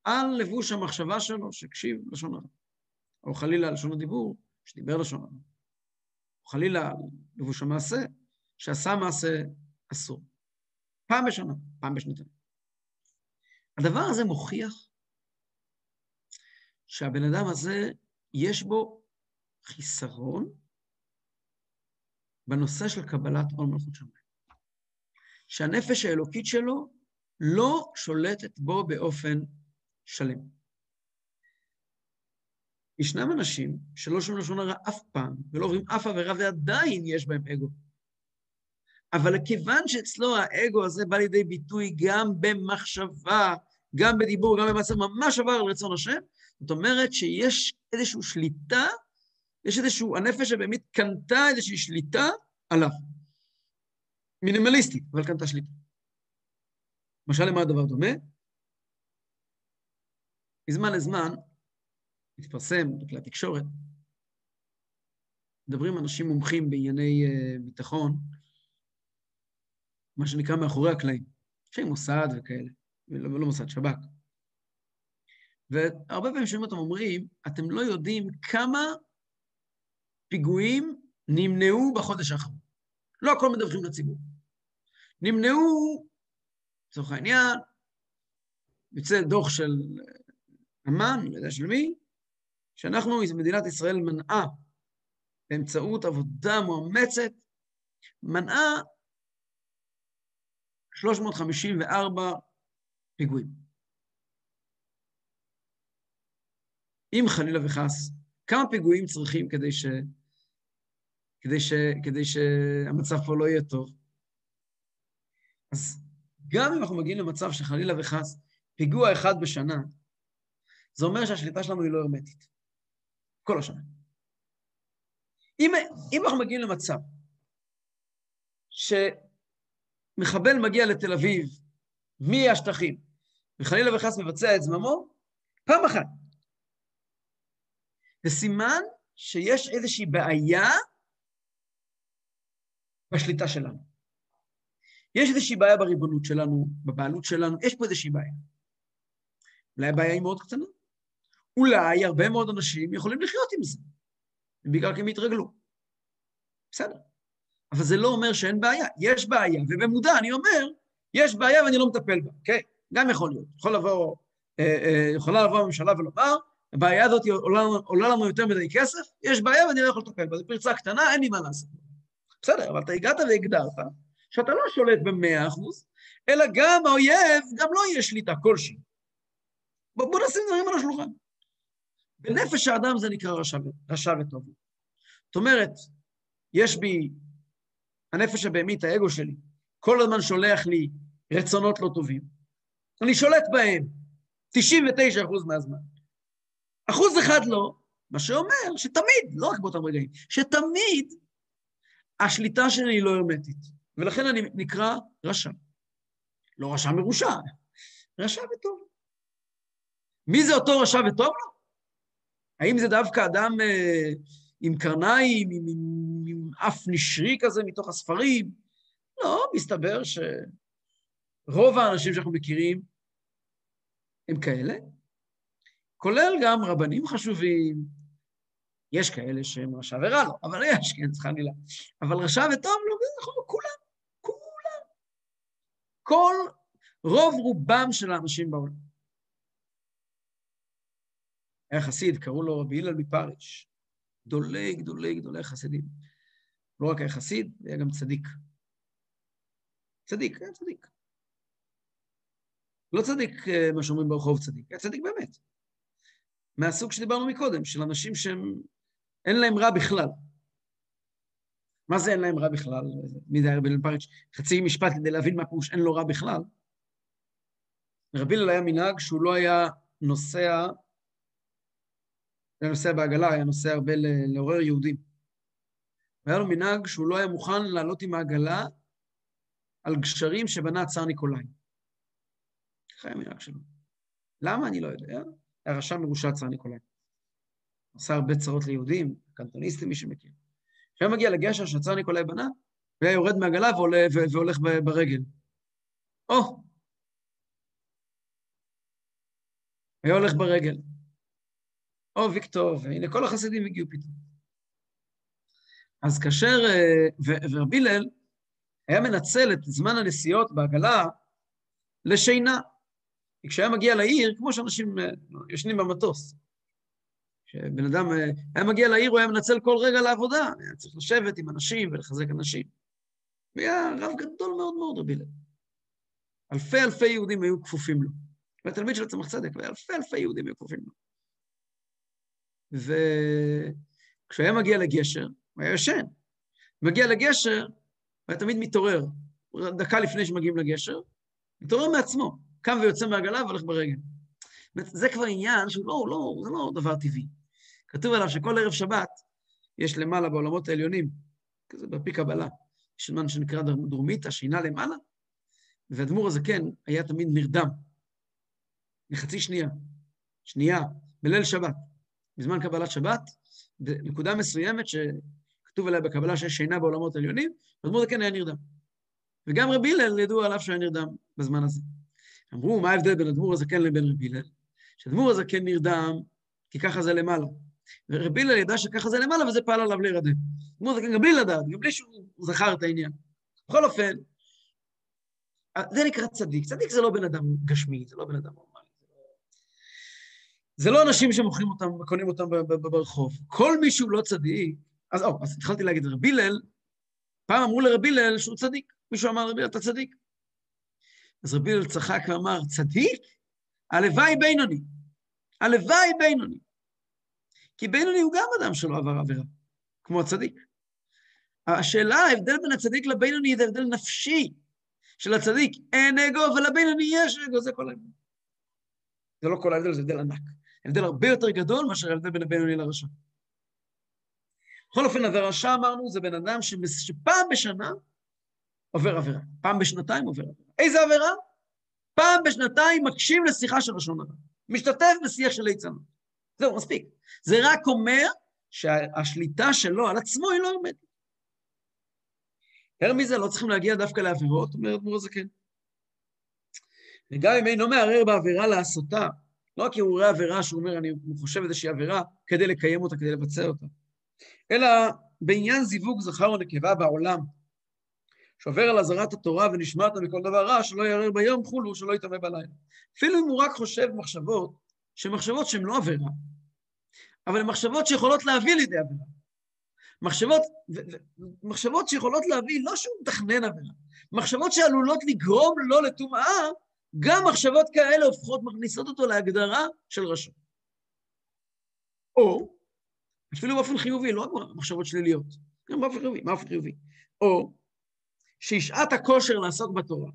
על לבוש המחשבה שלו, שהקשיב לשון הרע. או חלילה לשון הדיבור, שדיבר לשון הרע. או חלילה לבוש המעשה, שעשה מעשה אסור. פעם בשנה, פעם בשנתיים. הדבר הזה מוכיח שהבן אדם הזה, יש בו חיסרון בנושא של קבלת עול מלכות שמיים. שהנפש האלוקית שלו לא שולטת בו באופן שלם. ישנם אנשים שלא שומעים לשון הרע אף פעם, ולא עוברים אף עבירה, ועדיין יש בהם אגו. אבל כיוון שאצלו האגו הזה בא לידי ביטוי גם במחשבה, גם בדיבור, גם במעשה, ממש עבר על רצון השם, זאת אומרת שיש איזושהי שליטה, יש איזשהו, הנפש הבאמת קנתה איזושהי שליטה עליו. מינימליסטית, אבל קנתה שליטה. למשל, למה הדבר דומה? מזמן לזמן מתפרסם בכלי התקשורת, מדברים אנשים מומחים בענייני uh, ביטחון, מה שנקרא מאחורי הקלעים, אנשי מוסד וכאלה, ולא לא מוסד, שב"כ. והרבה פעמים שומעים אותם אומרים, אתם לא יודעים כמה פיגועים נמנעו בחודש האחרון. לא הכל מדווחים לציבור. נמנעו, לצורך העניין, יוצא דוח של אמ"ן, לא יודע של מי, שאנחנו, מדינת ישראל מנעה באמצעות עבודה מאומצת, מנעה 354 פיגועים. אם חלילה וחס, כמה פיגועים צריכים כדי, ש... כדי, ש... כדי שהמצב פה לא יהיה טוב? אז גם אם אנחנו מגיעים למצב שחלילה וחס, פיגוע אחד בשנה, זה אומר שהשליטה שלנו היא לא הרמטית. כל השנה. אם, אם אנחנו מגיעים למצב שמחבל מגיע לתל אביב מהשטחים, וחלילה וחס מבצע את זממו, פעם אחת. זה סימן שיש איזושהי בעיה בשליטה שלנו. יש איזושהי בעיה בריבונות שלנו, בבעלות שלנו, יש פה איזושהי בעיה. אולי הבעיה היא מאוד קטנה. אולי הרבה מאוד אנשים יכולים לחיות עם זה, בגלל כי הם יתרגלו. בסדר. אבל זה לא אומר שאין בעיה. יש בעיה, ובמודע אני אומר, יש בעיה ואני לא מטפל בה, אוקיי? גם יכול להיות. יכול לבוא, אה, אה, יכולה לבוא הממשלה ולומר, הבעיה הזאת עולה, עולה לנו יותר מדי כסף, יש בעיה ואני לא יכול לטפל בה. זו פרצה קטנה, אין לי מה לעשות. בסדר, אבל אתה הגעת והגדרת שאתה לא שולט במאה אחוז, אלא גם האויב, גם לא יהיה שליטה כלשהי. בוא, בוא נשים דברים על השולחן. בנפש האדם זה נקרא רשע, רשע וטוב. זאת אומרת, יש בי, הנפש הבהמית, האגו שלי, כל הזמן שולח לי רצונות לא טובים. אני שולט בהם 99% מהזמן. אחוז אחד לא, מה שאומר שתמיד, לא רק באותם רגעים, שתמיד השליטה שלי היא לא הרמטית. ולכן אני נקרא רשע. לא רשע מרושע, רשע וטוב. מי זה אותו רשע וטוב לו? האם זה דווקא אדם אה, עם קרניים, עם, עם, עם אף נשרי כזה מתוך הספרים? לא, מסתבר שרוב האנשים שאנחנו מכירים הם כאלה, כולל גם רבנים חשובים. יש כאלה שהם רשע ורע לו, אבל יש, כן, צריכה מילה. אבל רשע וטוב לא, לא, כולם, כולם. כל, רוב רובם של האנשים בעולם. היה חסיד, קראו לו רבי הלל מפריש. גדולי, גדולי, גדולי חסידים. לא רק היה חסיד, היה גם צדיק. צדיק, היה צדיק. לא צדיק, אה, מה שאומרים ברחוב צדיק, היה צדיק באמת. מהסוג שדיברנו מקודם, של אנשים שהם, אין להם רע בכלל. מה זה אין להם רע בכלל? מי זה היה רבי פריץ'? חצי משפט כדי להבין מה פירוש אין לו רע בכלל. לרבי הלל היה מנהג שהוא לא היה נוסע, היה נוסע בעגלה, היה נוסע הרבה לעורר יהודים. והיה לו מנהג שהוא לא היה מוכן לעלות עם העגלה על גשרים שבנה הצאר ניקולאי. ככה היה המנהג שלו. למה? אני לא יודע. היה רשם מרושע צאר ניקולאי. עשה הרבה צרות ליהודים, קנטוניסטים, מי שמכיר. כשהיה מגיע לגשר שהצאר ניקולאי בנה, והיה יורד מהעגלה והולך ברגל. או! היה הולך ברגל. או ויקטור, והנה כל החסידים הגיעו פתאום. אז כאשר, אה, ורבי הלל היה מנצל את זמן הנסיעות בעגלה לשינה. כי כשהיה מגיע לעיר, כמו שאנשים אה, ישנים במטוס, כשבן אדם אה, היה מגיע לעיר, הוא היה מנצל כל רגע לעבודה, היה צריך לשבת עם אנשים ולחזק אנשים. והיה רב גדול מאוד מאוד, רבי הלל. אלפי אלפי יהודים היו כפופים לו. הוא היה תלמיד של הצמח צדק, ואלפי אלפי יהודים היו כפופים לו. וכשהוא היה מגיע לגשר, הוא היה ישן. מגיע לגשר, הוא היה תמיד מתעורר. דקה לפני שמגיעים לגשר, מתעורר מעצמו, קם ויוצא מהעגלה והולך ברגל. זה כבר עניין שהוא לא, לא, זה לא דבר טבעי. כתוב עליו שכל ערב שבת יש למעלה בעולמות העליונים, כזה בפי קבלה, יש זמן שנקרא דרומית, השינה למעלה, והדמור הזה כן היה תמיד נרדם, לחצי שנייה, שנייה, בליל שבת, בזמן קבלת שבת, בנקודה מסוימת שכתוב עליה בקבלה שיש שינה בעולמות העליונים, האדמו"ר הזקן היה נרדם. וגם רבי הלל ידוע עליו שהיה נרדם בזמן הזה. אמרו, מה ההבדל בין אדמו"ר הזקן לבין רבי הלל? שאדמו"ר הזקן נרדם, כי ככה זה למעלה. ורבי הלל ידע שככה זה למעלה, וזה פעל עליו להירדם. אדמו"ר הזקן גם בלי לדעת, גם בלי שהוא זכר את העניין. בכל אופן, זה נקרא צדיק. צדיק זה לא בן אדם גשמי, זה לא בן אדם נורמלי. זה לא אנשים שמוכרים אותם וקונים אותם ברחוב. כל מי שהוא לא צדיק, אז, או, אז התחלתי להגיד, רבי הלל, פעם אמרו לרבי הלל שהוא צדיק. מישהו אמר הלל, אתה צדיק. אז רבי הלל צחק ואמר, צדיק? הלוואי בינוני. הלוואי בינוני. כי בינוני הוא גם אדם שלא עבר עבירה, כמו הצדיק. השאלה, ההבדל בין הצדיק לבינוני זה הבדל נפשי. שלצדיק אין אגו, ולבינוני יש אגו, זה כל ההבדל. זה לא כל ההבדל, זה הבדל ענק. הבדל הרבה יותר גדול מאשר ההבדל בין הבינוני לרשע. בכל אופן, הרשע אמרנו, זה בן אדם שפעם בשנה עובר עבירה, פעם בשנתיים עובר עבירה. איזה עבירה? פעם בשנתיים מקשיב לשיחה של לשון הרע. משתתף בשיח של ליצנות. זהו, מספיק. זה רק אומר שהשליטה שלו על עצמו היא לא עומדת. יותר מזה, לא צריכים להגיע דווקא לעבירות, אומר אדמו"ר הזקן. וגם אם אינו מערער בעבירה לעשותה, לא כי הוא רואה עבירה שהוא אומר, אני חושב איזושהי עבירה, כדי לקיים אותה, כדי לבצע אותה, אלא בעניין זיווג זכר או נקבה בעולם, שעובר על אזהרת התורה ונשמעת מכל דבר רע, שלא יערער ביום חולו, שלא יטמא בלילה. אפילו אם הוא רק חושב מחשבות, שהן מחשבות שהן לא עבירה, אבל הן מחשבות שיכולות להביא לידי עבירה. מחשבות, מחשבות שיכולות להביא, לא שהוא מתכנן עבירה, מחשבות שעלולות לגרום לו לטומאה, גם מחשבות כאלה הופכות, מכניסות אותו להגדרה של רשע. או, אפילו באופן חיובי, לא רק מחשבות שליליות, גם באופן חיובי, באופן חיובי. או, שישעת הכושר לעסוק בתורה,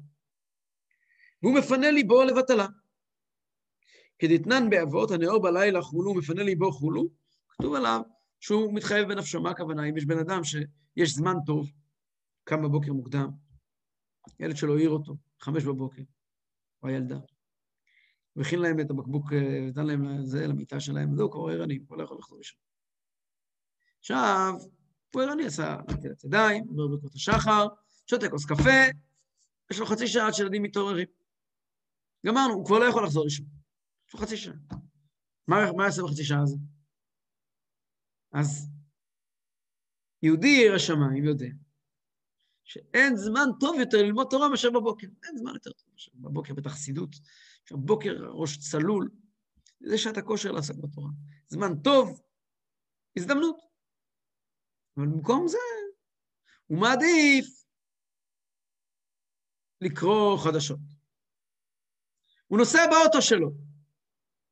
והוא מפנה ליבו לבטלה. כדתנן באבות, הנאור בלילה חולו, מפנה ליבו חולו, כתוב עליו שהוא מתחייב בנפשו. מה הכוונה? אם יש בן אדם שיש זמן טוב, קם בבוקר מוקדם, ילד שלו העיר אותו, חמש בבוקר, או הילדה, הכין להם את הבקבוק, נתן להם זה למיטה שלהם, זהו, כבר ערני, הוא לא יכול לחזור לשם. עכשיו, הוא ערני, עשה נטילת ידיים, אומר ברכות השחר, שותה כוס קפה, יש לו חצי שעה עד שילדים מתעוררים. גמרנו, הוא כבר לא יכול לחזור לשם. יש לו חצי שעה. מה יעשה בחצי שעה הזה? אז יהודי ירא שמיים יודע שאין זמן טוב יותר ללמוד תורה מאשר בבוקר. אין זמן יותר טוב מאשר בבוקר בתחסידות. בבוקר ראש צלול, זה שעת הכושר לעסוק בתורה. זמן טוב, הזדמנות. אבל במקום זה, הוא מעדיף לקרוא חדשות. הוא נוסע באוטו שלו.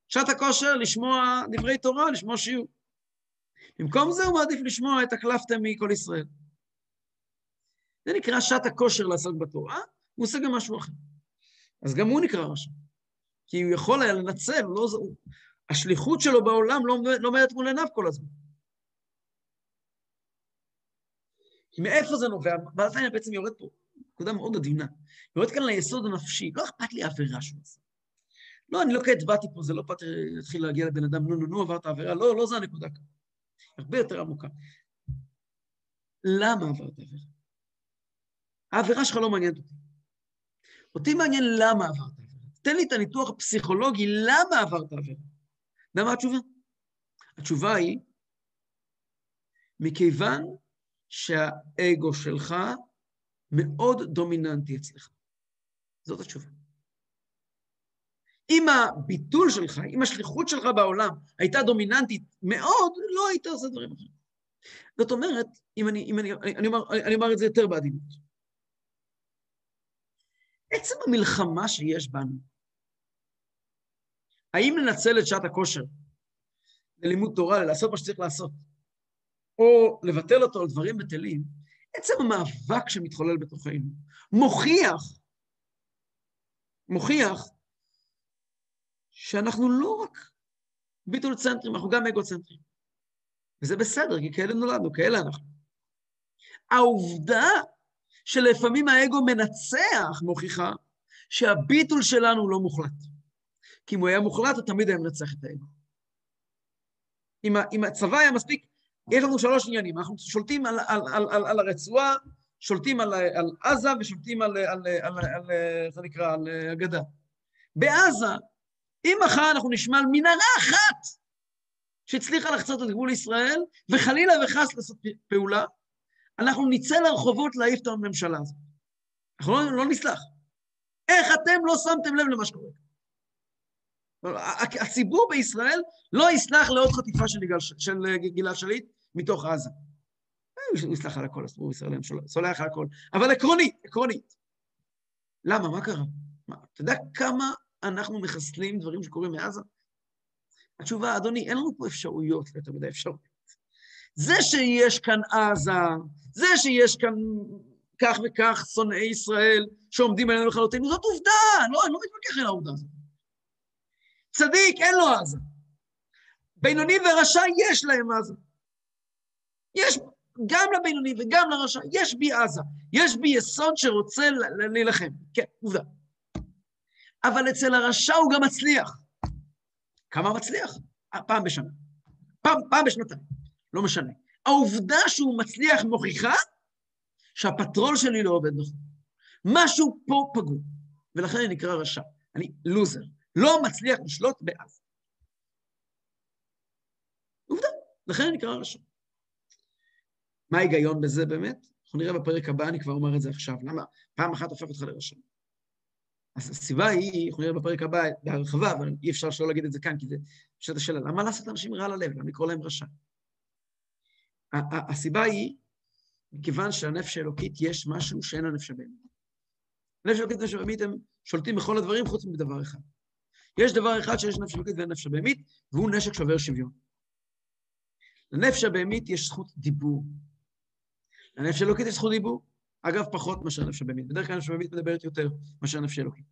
שעת הכושר לשמוע דברי תורה, לשמוע שיעור. במקום זה הוא מעדיף לשמוע את הקלפתם מכל ישראל. זה נקרא שעת הכושר לעסוק בתורה, הוא עושה גם משהו אחר. אז גם הוא נקרא רשע. כי הוא יכול היה לנצל, לא, השליחות שלו בעולם לא, לא מול עיניו כל הזמן. מאיפה זה נובע? ואז אני בעצם יורד פה, נקודה מאוד עדינה. יורד כאן ליסוד הנפשי, לא אכפת לי העבירה שהוא עשה. לא, אני לא כעת באתי פה, זה לא באתי להתחיל להגיע לבן אדם, נו, נו, נו, עברת עבירה, לא, לא זו הנקודה כאן. הרבה יותר עמוקה. למה עברת עבירה? העבירה שלך לא מעניינת אותי. אותי מעניין למה עברת עבירה. תן לי את הניתוח הפסיכולוגי, למה עברת עבירה. יודע מה התשובה? התשובה היא, מכיוון שהאגו שלך מאוד דומיננטי אצלך. זאת התשובה. אם הביטול שלך, אם השליחות שלך בעולם הייתה דומיננטית מאוד, לא היית עושה דברים אחרים. זאת אומרת, אם אני, אם אני, אני, אני, אומר, אני אומר את זה יותר בעדינות. עצם המלחמה שיש בנו, האם לנצל את שעת הכושר ללימוד תורה, לעשות מה שצריך לעשות, או לבטל אותו על דברים בטלים, עצם המאבק שמתחולל בתוכנו מוכיח, מוכיח שאנחנו לא רק ביטול צנטרים, אנחנו גם אגוצנטרים. וזה בסדר, כי כאלה נולדנו, כאלה אנחנו. העובדה שלפעמים האגו מנצח מוכיחה שהביטול שלנו לא מוחלט. כי אם הוא היה מוחלט, הוא תמיד היה מנצח את האגו. אם, הצבא היה מספיק, יש לנו שלוש עניינים, אנחנו שולטים על, על, על, על, על הרצועה, שולטים על, על עזה ושולטים על, על, על, על, איך זה נקרא, על הגדה. בעזה, אם מחר אנחנו נשמע על מנהרה אחת שהצליחה לחצות את גבול ישראל, וחלילה וחס לעשות פעולה, אנחנו נצא לרחובות להעיף את הממשלה הזאת. אנחנו לא, לא נסלח. איך אתם לא שמתם לב למה שקורה? הציבור בישראל לא יסלח לעוד חטיפה של, של גלעד שליט מתוך עזה. הוא יסלח על הכל, הציבור בישראל סולח על הכל. אבל עקרונית, עקרונית. למה? מה קרה? אתה יודע כמה אנחנו מחסלים דברים שקורים מעזה? התשובה, אדוני, אין לנו פה אפשרויות, יותר מדי אפשרויות. זה שיש כאן עזה, זה שיש כאן כך וכך שונאי ישראל שעומדים עלינו לכלותנו, זאת עובדה, לא, אני לא מתווכח על העובדה הזאת. צדיק, אין לו עזה. בינוני ורשע, יש להם עזה. יש, גם לבינוני וגם לרשע, יש בי עזה. יש בי יסוד שרוצה להילחם. כן, עובדה. אבל אצל הרשע הוא גם מצליח. כמה מצליח? פעם בשנה. פעם, פעם בשנתיים. לא משנה. העובדה שהוא מצליח מוכיחה שהפטרול שלי לא עובד נכון. משהו פה פגום, ולכן אני נקרא רשע. אני לוזר. לא מצליח לשלוט בעזה. עובדה, לכן אני נקרא רשע. מה ההיגיון בזה באמת? אנחנו נראה בפרק הבא, אני כבר אומר את זה עכשיו. למה פעם אחת הופך אותך לרשע? אז הסיבה היא, אנחנו נראה בפרק הבא בהרחבה, אבל אי אפשר שלא להגיד את זה כאן, כי זה פשוט השאלה, למה לעשות לאנשים רע ללב? למה לקרוא להם רשע? הסיבה היא, מכיוון שהנפש האלוקית יש משהו שאין לנפש הבהמית. הנפש האלוקית והנפש הבהמית הם שולטים בכל הדברים חוץ מדבר אחד. יש דבר אחד שיש נפש אלוקית ואין נפש הבהמית, והוא נשק שובר שוויון. לנפש הבהמית יש זכות דיבור. לנפש האלוקית יש זכות דיבור. אגב, פחות מאשר נפש הבהמית. בדרך כלל נפש הבהמית מדברת יותר מאשר נפש האלוקית.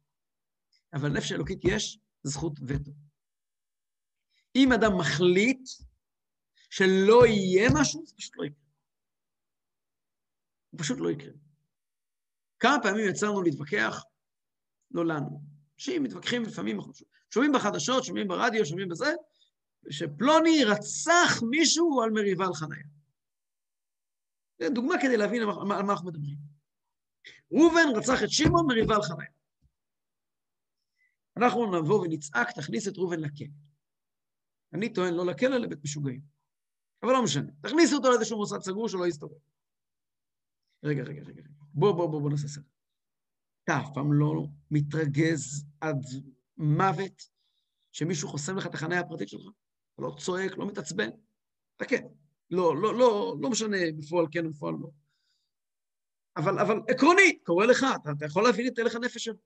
אבל לנפש האלוקית יש זכות וטו. אם אדם מחליט שלא יהיה משהו, זה פשוט לא יקרה. הוא פשוט לא יקרה. כמה פעמים יצרנו להתווכח? לא לנו. אנשים מתווכחים לפעמים, שומעים בחדשות, שומעים ברדיו, שומעים בזה, שפלוני רצח מישהו על מריבה על חניה. זו דוגמה כדי להבין על מה אנחנו מדברים. ראובן רצח את שמעון מריבה על חניה. אנחנו נבוא ונצעק, תכניס את ראובן לכלא. אני טוען לא לכלא, לבית משוגעים. אבל לא משנה. תכניסו אותו לאיזשהו מוסד סגור שלא יסתובב. רגע, רגע, רגע. בוא, בוא, בוא, בוא נעשה סדר. אתה אף פעם לא מתרגז עד מוות שמישהו חוסם לך את החניה הפרטית שלך? אתה לא צועק, לא מתעצבן? אתה כן. לא, לא, לא, לא משנה בפועל כן ובפועל לא. אבל, אבל עקרונית, קורה לך, אתה, אתה יכול להבין את הלך הנפש שלו.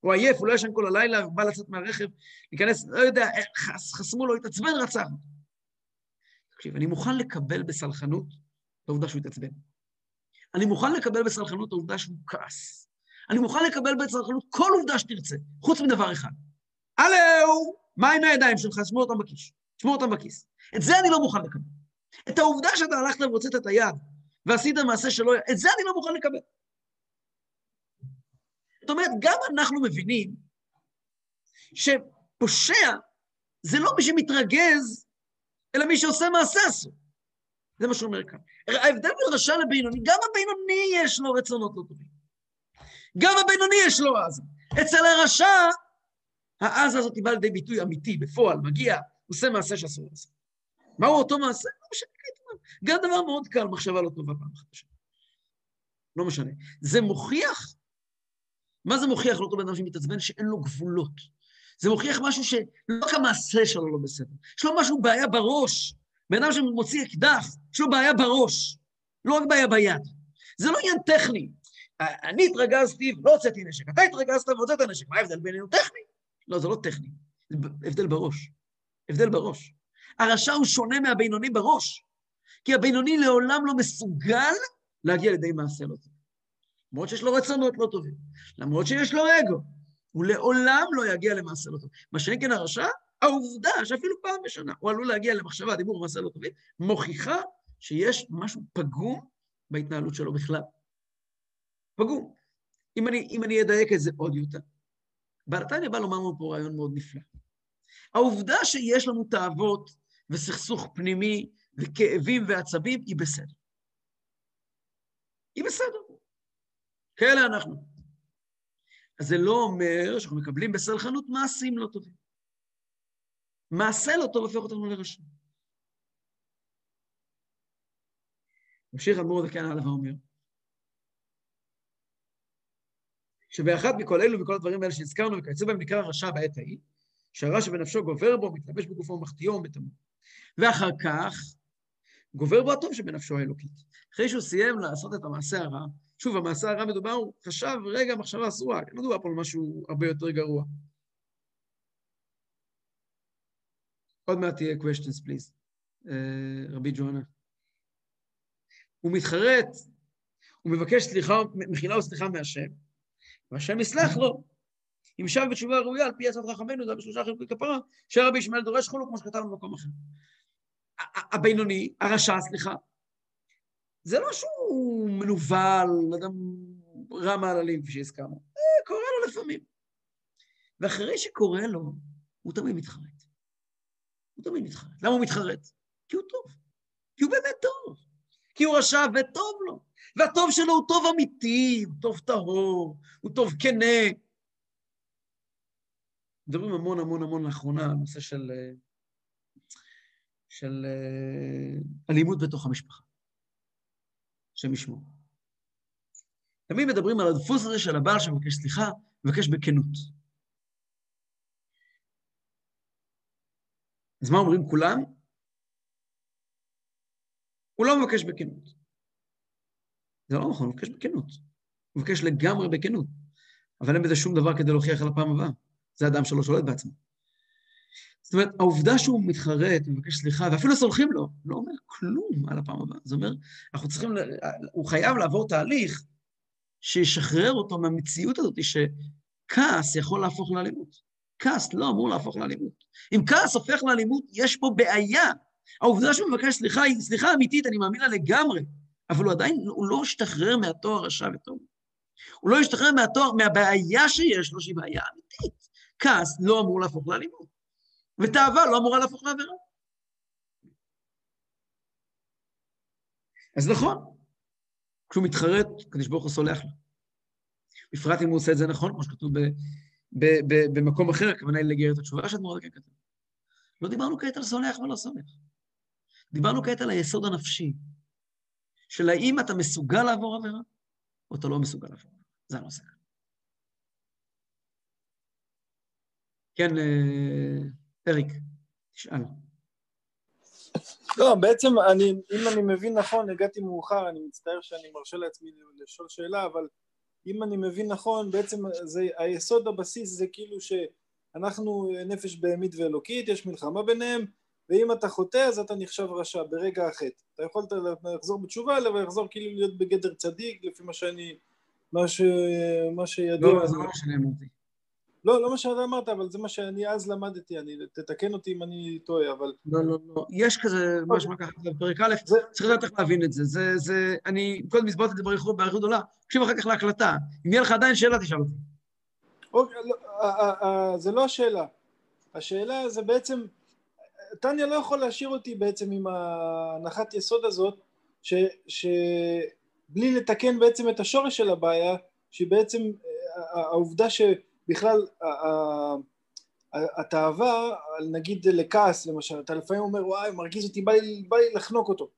הוא עייף, הוא לא ישן כל הלילה, הוא בא לצאת מהרכב, להיכנס, לא יודע, חס, חסמו לו, התעצבן, רצח. תקשיב, אני מוכן לקבל בסלחנות את העובדה שהוא התעצבן. אני מוכן לקבל בסלחנות את העובדה שהוא כעס. אני מוכן לקבל בסלחנות כל עובדה שתרצה, חוץ מדבר אחד. הלו, מה עם הידיים שלך? שמור אותם בכיס. שמור אותם בכיס. את זה אני לא מוכן לקבל. את העובדה שאתה הלכת והוצאת את היד ועשית מעשה שלא... את זה אני לא מוכן לקבל. זאת אומרת, גם אנחנו מבינים שפושע זה לא מי שמתרגז, אלא מי שעושה מעשה אסור. זה מה שהוא אומר כאן. ההבדל בין רשע לבינוני, גם הבינוני יש לו רצונות לא טובים. גם הבינוני יש לו עזה. אצל הרשע, העזה הזאת באה לידי ביטוי אמיתי, בפועל, מגיע, עושה מעשה שאסור לעשות. מהו אותו מעשה? לא משנה, גם דבר מאוד קל, מחשבה לא טובה פעם בשנה. לא משנה. זה מוכיח, מה זה מוכיח לאותו בן אדם שמתעצבן? שאין לו גבולות. זה מוכיח משהו שלא רק המעשה שלו לא בסדר, יש לו משהו, בעיה בראש. בן אדם שמוציא אקדח, יש לו בעיה בראש, לא רק בעיה ביד. זה לא עניין טכני. אני התרגזתי ולא הוצאתי נשק, אתה התרגזת והוצאת נשק, מה ההבדל בינינו? טכני. לא, זה לא טכני, זה הבדל בראש. הבדל בראש. הרשע הוא שונה מהבינוני בראש, כי הבינוני לעולם לא מסוגל להגיע לידי מעשה לא טוב. למרות שיש לו רצונות לא טובים, למרות שיש לו אגו, הוא לעולם לא יגיע למעשה לא טוב. מה שאין כן הרשע, העובדה שאפילו פעם בשנה הוא עלול להגיע למחשבה, דיבור ומעשה לא טובים, מוכיחה שיש משהו פגום בהתנהלות שלו בכלל. פגום. אם אני, אם אני אדייק את זה עוד יותר. בעלתניה בא לומר לנו פה רעיון מאוד נפלא. העובדה שיש לנו תאוות וסכסוך פנימי וכאבים ועצבים היא בסדר. היא בסדר. כאלה אנחנו. אז זה לא אומר שאנחנו מקבלים בסלחנות מעשים לא טובים. מעשה לא טוב הופך אותנו לרשע. ממשיך אדמו"ר זקן הלאה ואומר, שבאחד מכל אלו וכל הדברים האלה שהזכרנו וכיוצא בהם נקרא רשע בעת ההיא, שהרשע בנפשו גובר בו, מתלבש בגופו ומחטיאו ומטמאו. ואחר כך גובר בו הטוב שבנפשו האלוקית. אחרי שהוא סיים לעשות את המעשה הרע, שוב, המעשה הרע מדובר, הוא חשב רגע מחשבה אסורה, לא מדובר פה על משהו הרבה יותר גרוע. עוד מעט תהיה questions, please, uh, רבי ג'ואנה. הוא מתחרט, הוא מבקש סליחה, מחילה וסליחה מהשם, והשם יסלח לו. אם שב בתשובה ראויה, על פי עצת חכמינו, זה בשלושה חלקי כפרה, שרבי ישמעאל דורש חולו, כמו שכתבנו במקום אחר. הבינוני, הרשע, סליחה, זה לא שהוא מנוול, אדם רע מעללים, כפי שהזכרנו. קורה לו לפעמים. ואחרי שקורה לו, הוא תמיד מתחרט. הוא תמיד מתחרט. למה הוא מתחרט? כי הוא טוב. כי הוא באמת טוב. כי הוא רשע וטוב לו. והטוב שלו הוא טוב אמיתי, הוא טוב טהור, הוא טוב כנה. מדברים המון המון המון לאחרונה על נושא של, אה, של אה, אלימות בתוך המשפחה. השם ישמור. תמיד מדברים על הדפוס הזה של הבעל שמבקש סליחה, מבקש בכנות. אז מה אומרים כולם? הוא לא מבקש בכנות. זה לא נכון, הוא מבקש בכנות. הוא מבקש לגמרי בכנות. אבל אין בזה שום דבר כדי להוכיח על הפעם הבאה. זה אדם שלא שולט בעצמו. זאת אומרת, העובדה שהוא מתחרט, מבקש סליחה, ואפילו סולחים לו, לא אומר כלום על הפעם הבאה. זאת אומרת, אנחנו צריכים, הוא חייב לעבור תהליך שישחרר אותו מהמציאות הזאת, שכעס יכול להפוך לאלימות. כעס לא אמור להפוך לאלימות. אם כעס הופך לאלימות, יש פה בעיה. העובדה שהוא מבקש סליחה היא סליחה אמיתית, אני מאמין לה לגמרי, אבל הוא עדיין, הוא לא השתחרר מהתואר רשע וטוב. הוא לא השתחרר מהתואר, מהבעיה שיש לו, שהיא בעיה אמיתית. כעס לא אמור להפוך לאלימות. ותאווה לא אמורה להפוך לעבירה. אז נכון, כשהוא מתחרט, קדוש ברוך הוא סולח לו. בפרט אם הוא עושה את זה נכון, כמו שכתוב ב, ב, ב, במקום אחר, הכוונה היא לגר את התשובה שאת מאוד כתוב. לא דיברנו כעת על סולח ולא סולח. דיברנו כעת על היסוד הנפשי, של האם אתה מסוגל לעבור עבירה, או אתה לא מסוגל לעבור עבירה. זה הנושא. כן, אה, אריק, תשאל. לא, בעצם אני, אם אני מבין נכון, הגעתי מאוחר, אני מצטער שאני מרשה לעצמי לשאול שאלה, אבל אם אני מבין נכון, בעצם זה, היסוד הבסיס זה כאילו שאנחנו נפש בהמית ואלוקית, יש מלחמה ביניהם, ואם אתה חוטא אז אתה נחשב רשע ברגע החטא. אתה יכולת לחזור בתשובה, אבל לחזור כאילו להיות בגדר צדיק, לפי מה שאני, מה, ש, מה שידוע. לא, זה לא מה אמרתי. לא, לא מה שאתה אמרת, אבל זה מה שאני אז למדתי, אני, תתקן אותי אם אני טועה, אבל... לא, לא, לא. יש כזה משמע ככה, בפרק א'. צריך לדעת איך להבין את זה. זה, זה, אני קודם הסברתי את זה באריכות גדולה, תקשיב אחר כך להקלטה. אם יהיה לך עדיין שאלה, תשאל אותי. אוקיי, לא, זה לא השאלה. השאלה זה בעצם, טניה לא יכול להשאיר אותי בעצם עם ההנחת יסוד הזאת, ש, שבלי לתקן בעצם את השורש של הבעיה, שהיא בעצם העובדה ש... בכלל התאווה, נגיד לכעס למשל, אתה לפעמים אומר וואי מרגיז אותי, בא לי, בא לי לחנוק אותו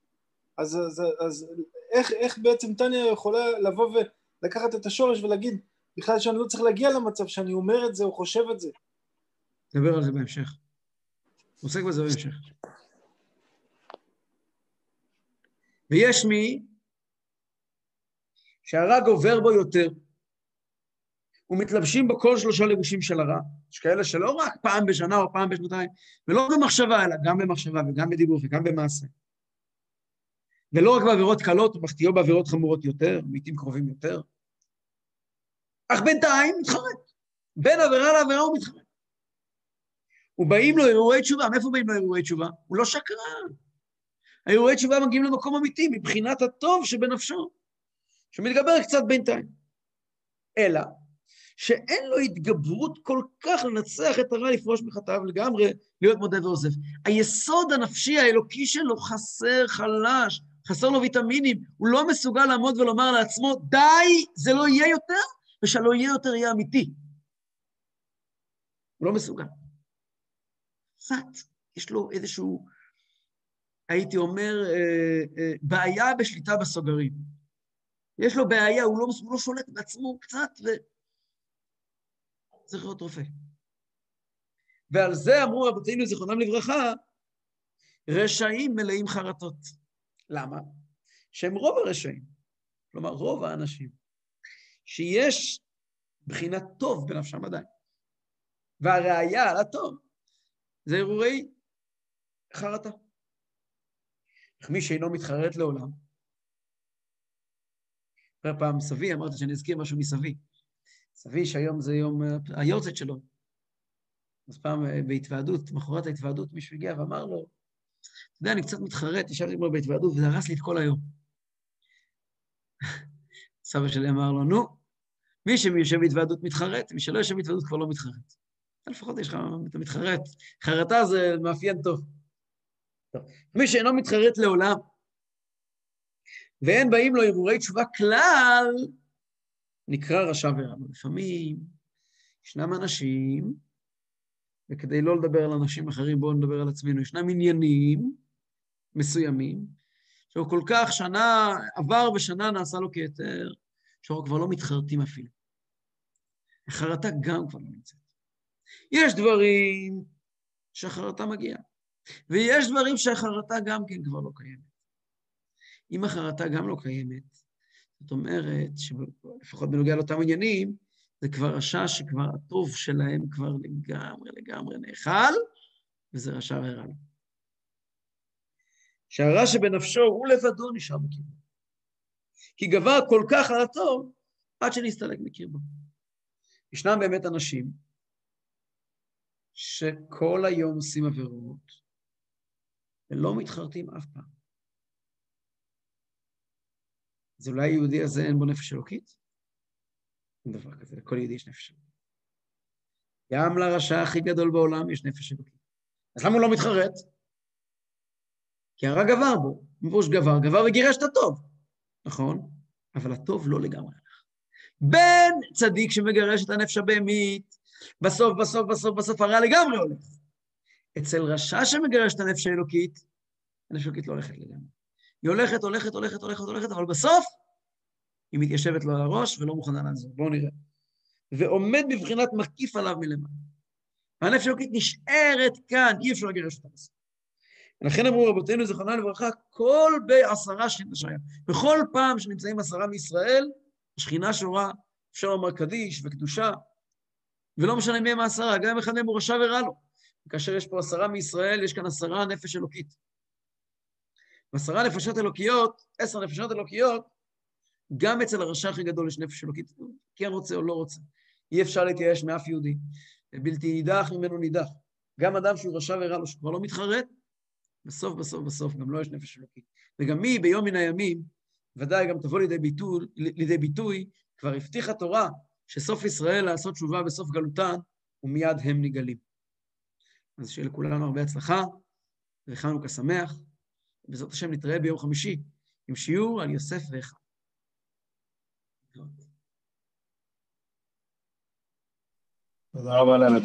אז, אז, אז איך, איך בעצם טניה יכולה לבוא ולקחת את השורש ולהגיד בכלל שאני לא צריך להגיע למצב שאני אומר את זה או חושב את זה נדבר על זה בהמשך. עוסק בזה בהמשך. ויש מי שהרע גובר בו יותר. ומתלבשים בו כל שלושה לבושים של הרע. יש כאלה שלא רק פעם בשנה או פעם בשנתיים, ולא במחשבה, אלא גם במחשבה וגם בדיבור וגם במעשה. ולא רק בעבירות קלות, מחטיאו בעבירות חמורות יותר, לעיתים קרובים יותר. אך בינתיים מתחרט. בין עבירה לעבירה הוא מתחרט. ובאים לו אירועי תשובה. מאיפה באים לו אירועי תשובה? הוא לא שקרן. האירועי תשובה מגיעים למקום אמיתי, מבחינת הטוב שבנפשו, שמתגבר קצת בינתיים. אלא שאין לו התגברות כל כך לנצח את הרע, לפרוש מחטאיו לגמרי, להיות מודה ועוזב. היסוד הנפשי האלוקי שלו חסר, חלש, חסר לו ויטמינים, הוא לא מסוגל לעמוד ולומר לעצמו, די, זה לא יהיה יותר, ושלא יהיה יותר יהיה אמיתי. הוא לא מסוגל. קצת, יש לו איזשהו, הייתי אומר, אה, אה, בעיה בשליטה בסוגרים. יש לו בעיה, הוא לא, הוא לא שולט בעצמו קצת, ו... צריך להיות רופא. ועל זה אמרו רבותינו, זיכרונם לברכה, רשעים מלאים חרטות. למה? שהם רוב הרשעים, כלומר רוב האנשים, שיש בחינת טוב בנפשם עדיין. והראיה על הטוב זה הרהורי חרטה. אך מי שאינו מתחרט לעולם, פעם סבי, אמרתי שאני אזכיר משהו מסבי. סבי שהיום זה יום היורצת שלו. אז פעם אה, בהתוועדות, מחרת ההתוועדות, מישהו הגיע ואמר לו, אתה יודע, אני קצת מתחרט, ישבתי כבר בהתוועדות וזה הרס לי את כל היום. (laughs) סבא שלי אמר לו, נו, מי שיושב בהתוועדות מתחרט, מי שלא יושב בהתוועדות כבר לא מתחרט. לפחות יש לך, אתה מתחרט. חרטה זה מאפיין טוב. טוב. מי שאינו מתחרט לעולם, ואין באים לו הרהורי תשובה כלל, נקרא רשע ורע. לפעמים ישנם אנשים, וכדי לא לדבר על אנשים אחרים, בואו נדבר על עצמנו, ישנם עניינים מסוימים, שהוא כל כך שנה עבר ושנה נעשה לו כהיתר, שאנחנו כבר לא מתחרטים אפילו. החרטה גם כבר לא נמצאת. יש דברים שהחרטה מגיעה, ויש דברים שהחרטה גם כן כבר לא קיימת. אם החרטה גם לא קיימת, זאת אומרת, שלפחות בנוגע לאותם עניינים, זה כבר רשע שכבר הטוב שלהם כבר לגמרי לגמרי נאכל, וזה רשע לו. שהרע שבנפשו הוא לבדו נשאר בקרבו. כי גבר כל כך על הטוב עד שנסתלק מקרבו. ישנם באמת אנשים שכל היום עושים עבירות ולא מתחרטים אף פעם. אז אולי היהודי הזה אין בו נפש אלוקית? אין דבר כזה, לכל יהודי יש נפש אלוקית. גם לרשע הכי גדול בעולם יש נפש אלוקית. אז למה הוא לא מתחרט? כי הרע גבר בו, מבוש גבר, גבר וגירש את הטוב, נכון? אבל הטוב לא לגמרי הלך. בין צדיק שמגרש את הנפש הבהמית, בסוף, בסוף, בסוף, בסוף הרע לגמרי הולך. אצל רשע שמגרש את הנפש האלוקית, הנפש האלוקית לא הולכת לגמרי. היא הולכת, הולכת, הולכת, הולכת, הולכת, אבל בסוף היא מתיישבת לו על הראש ולא מוכנה לעזור. בואו נראה. ועומד בבחינת מקיף עליו מלמעלה. והנפש האלוקית נשארת כאן, אי אפשר לגרש אותה בסוף. ולכן אמרו רבותינו זכרונה לברכה, כל בעשרה שהיה. בכל פעם שנמצאים עשרה מישראל, השכינה שורה, אפשר לומר קדיש וקדושה, ולא משנה מי הם העשרה, גם אם אחד מהם הוא רשע ורע לו. כאשר יש פה עשרה מישראל, יש כאן עשרה נפש אלוקית. ועשרה נפשות אלוקיות, עשר נפשות אלוקיות, גם אצל הרשע הכי גדול יש נפש אלוקית, כן רוצה או לא רוצה. אי אפשר להתייאש מאף יהודי. בלתי נידח ממנו נידח. גם אדם שהוא רשע ורע לו, שכבר לא מתחרט, בסוף, בסוף, בסוף, גם לו לא יש נפש אלוקית. וגם מי ביום מן הימים, ודאי גם תבוא לידי ביטוי, לידי ביטוי, כבר הבטיחה תורה שסוף ישראל לעשות תשובה בסוף גלותן, ומיד הם נגלים. אז שיהיה לכולנו הרבה הצלחה, וחנוכה שמח. בעזרת השם נתראה ביום חמישי עם שיעור על יוסף ואחיו. תודה רבה לאמת.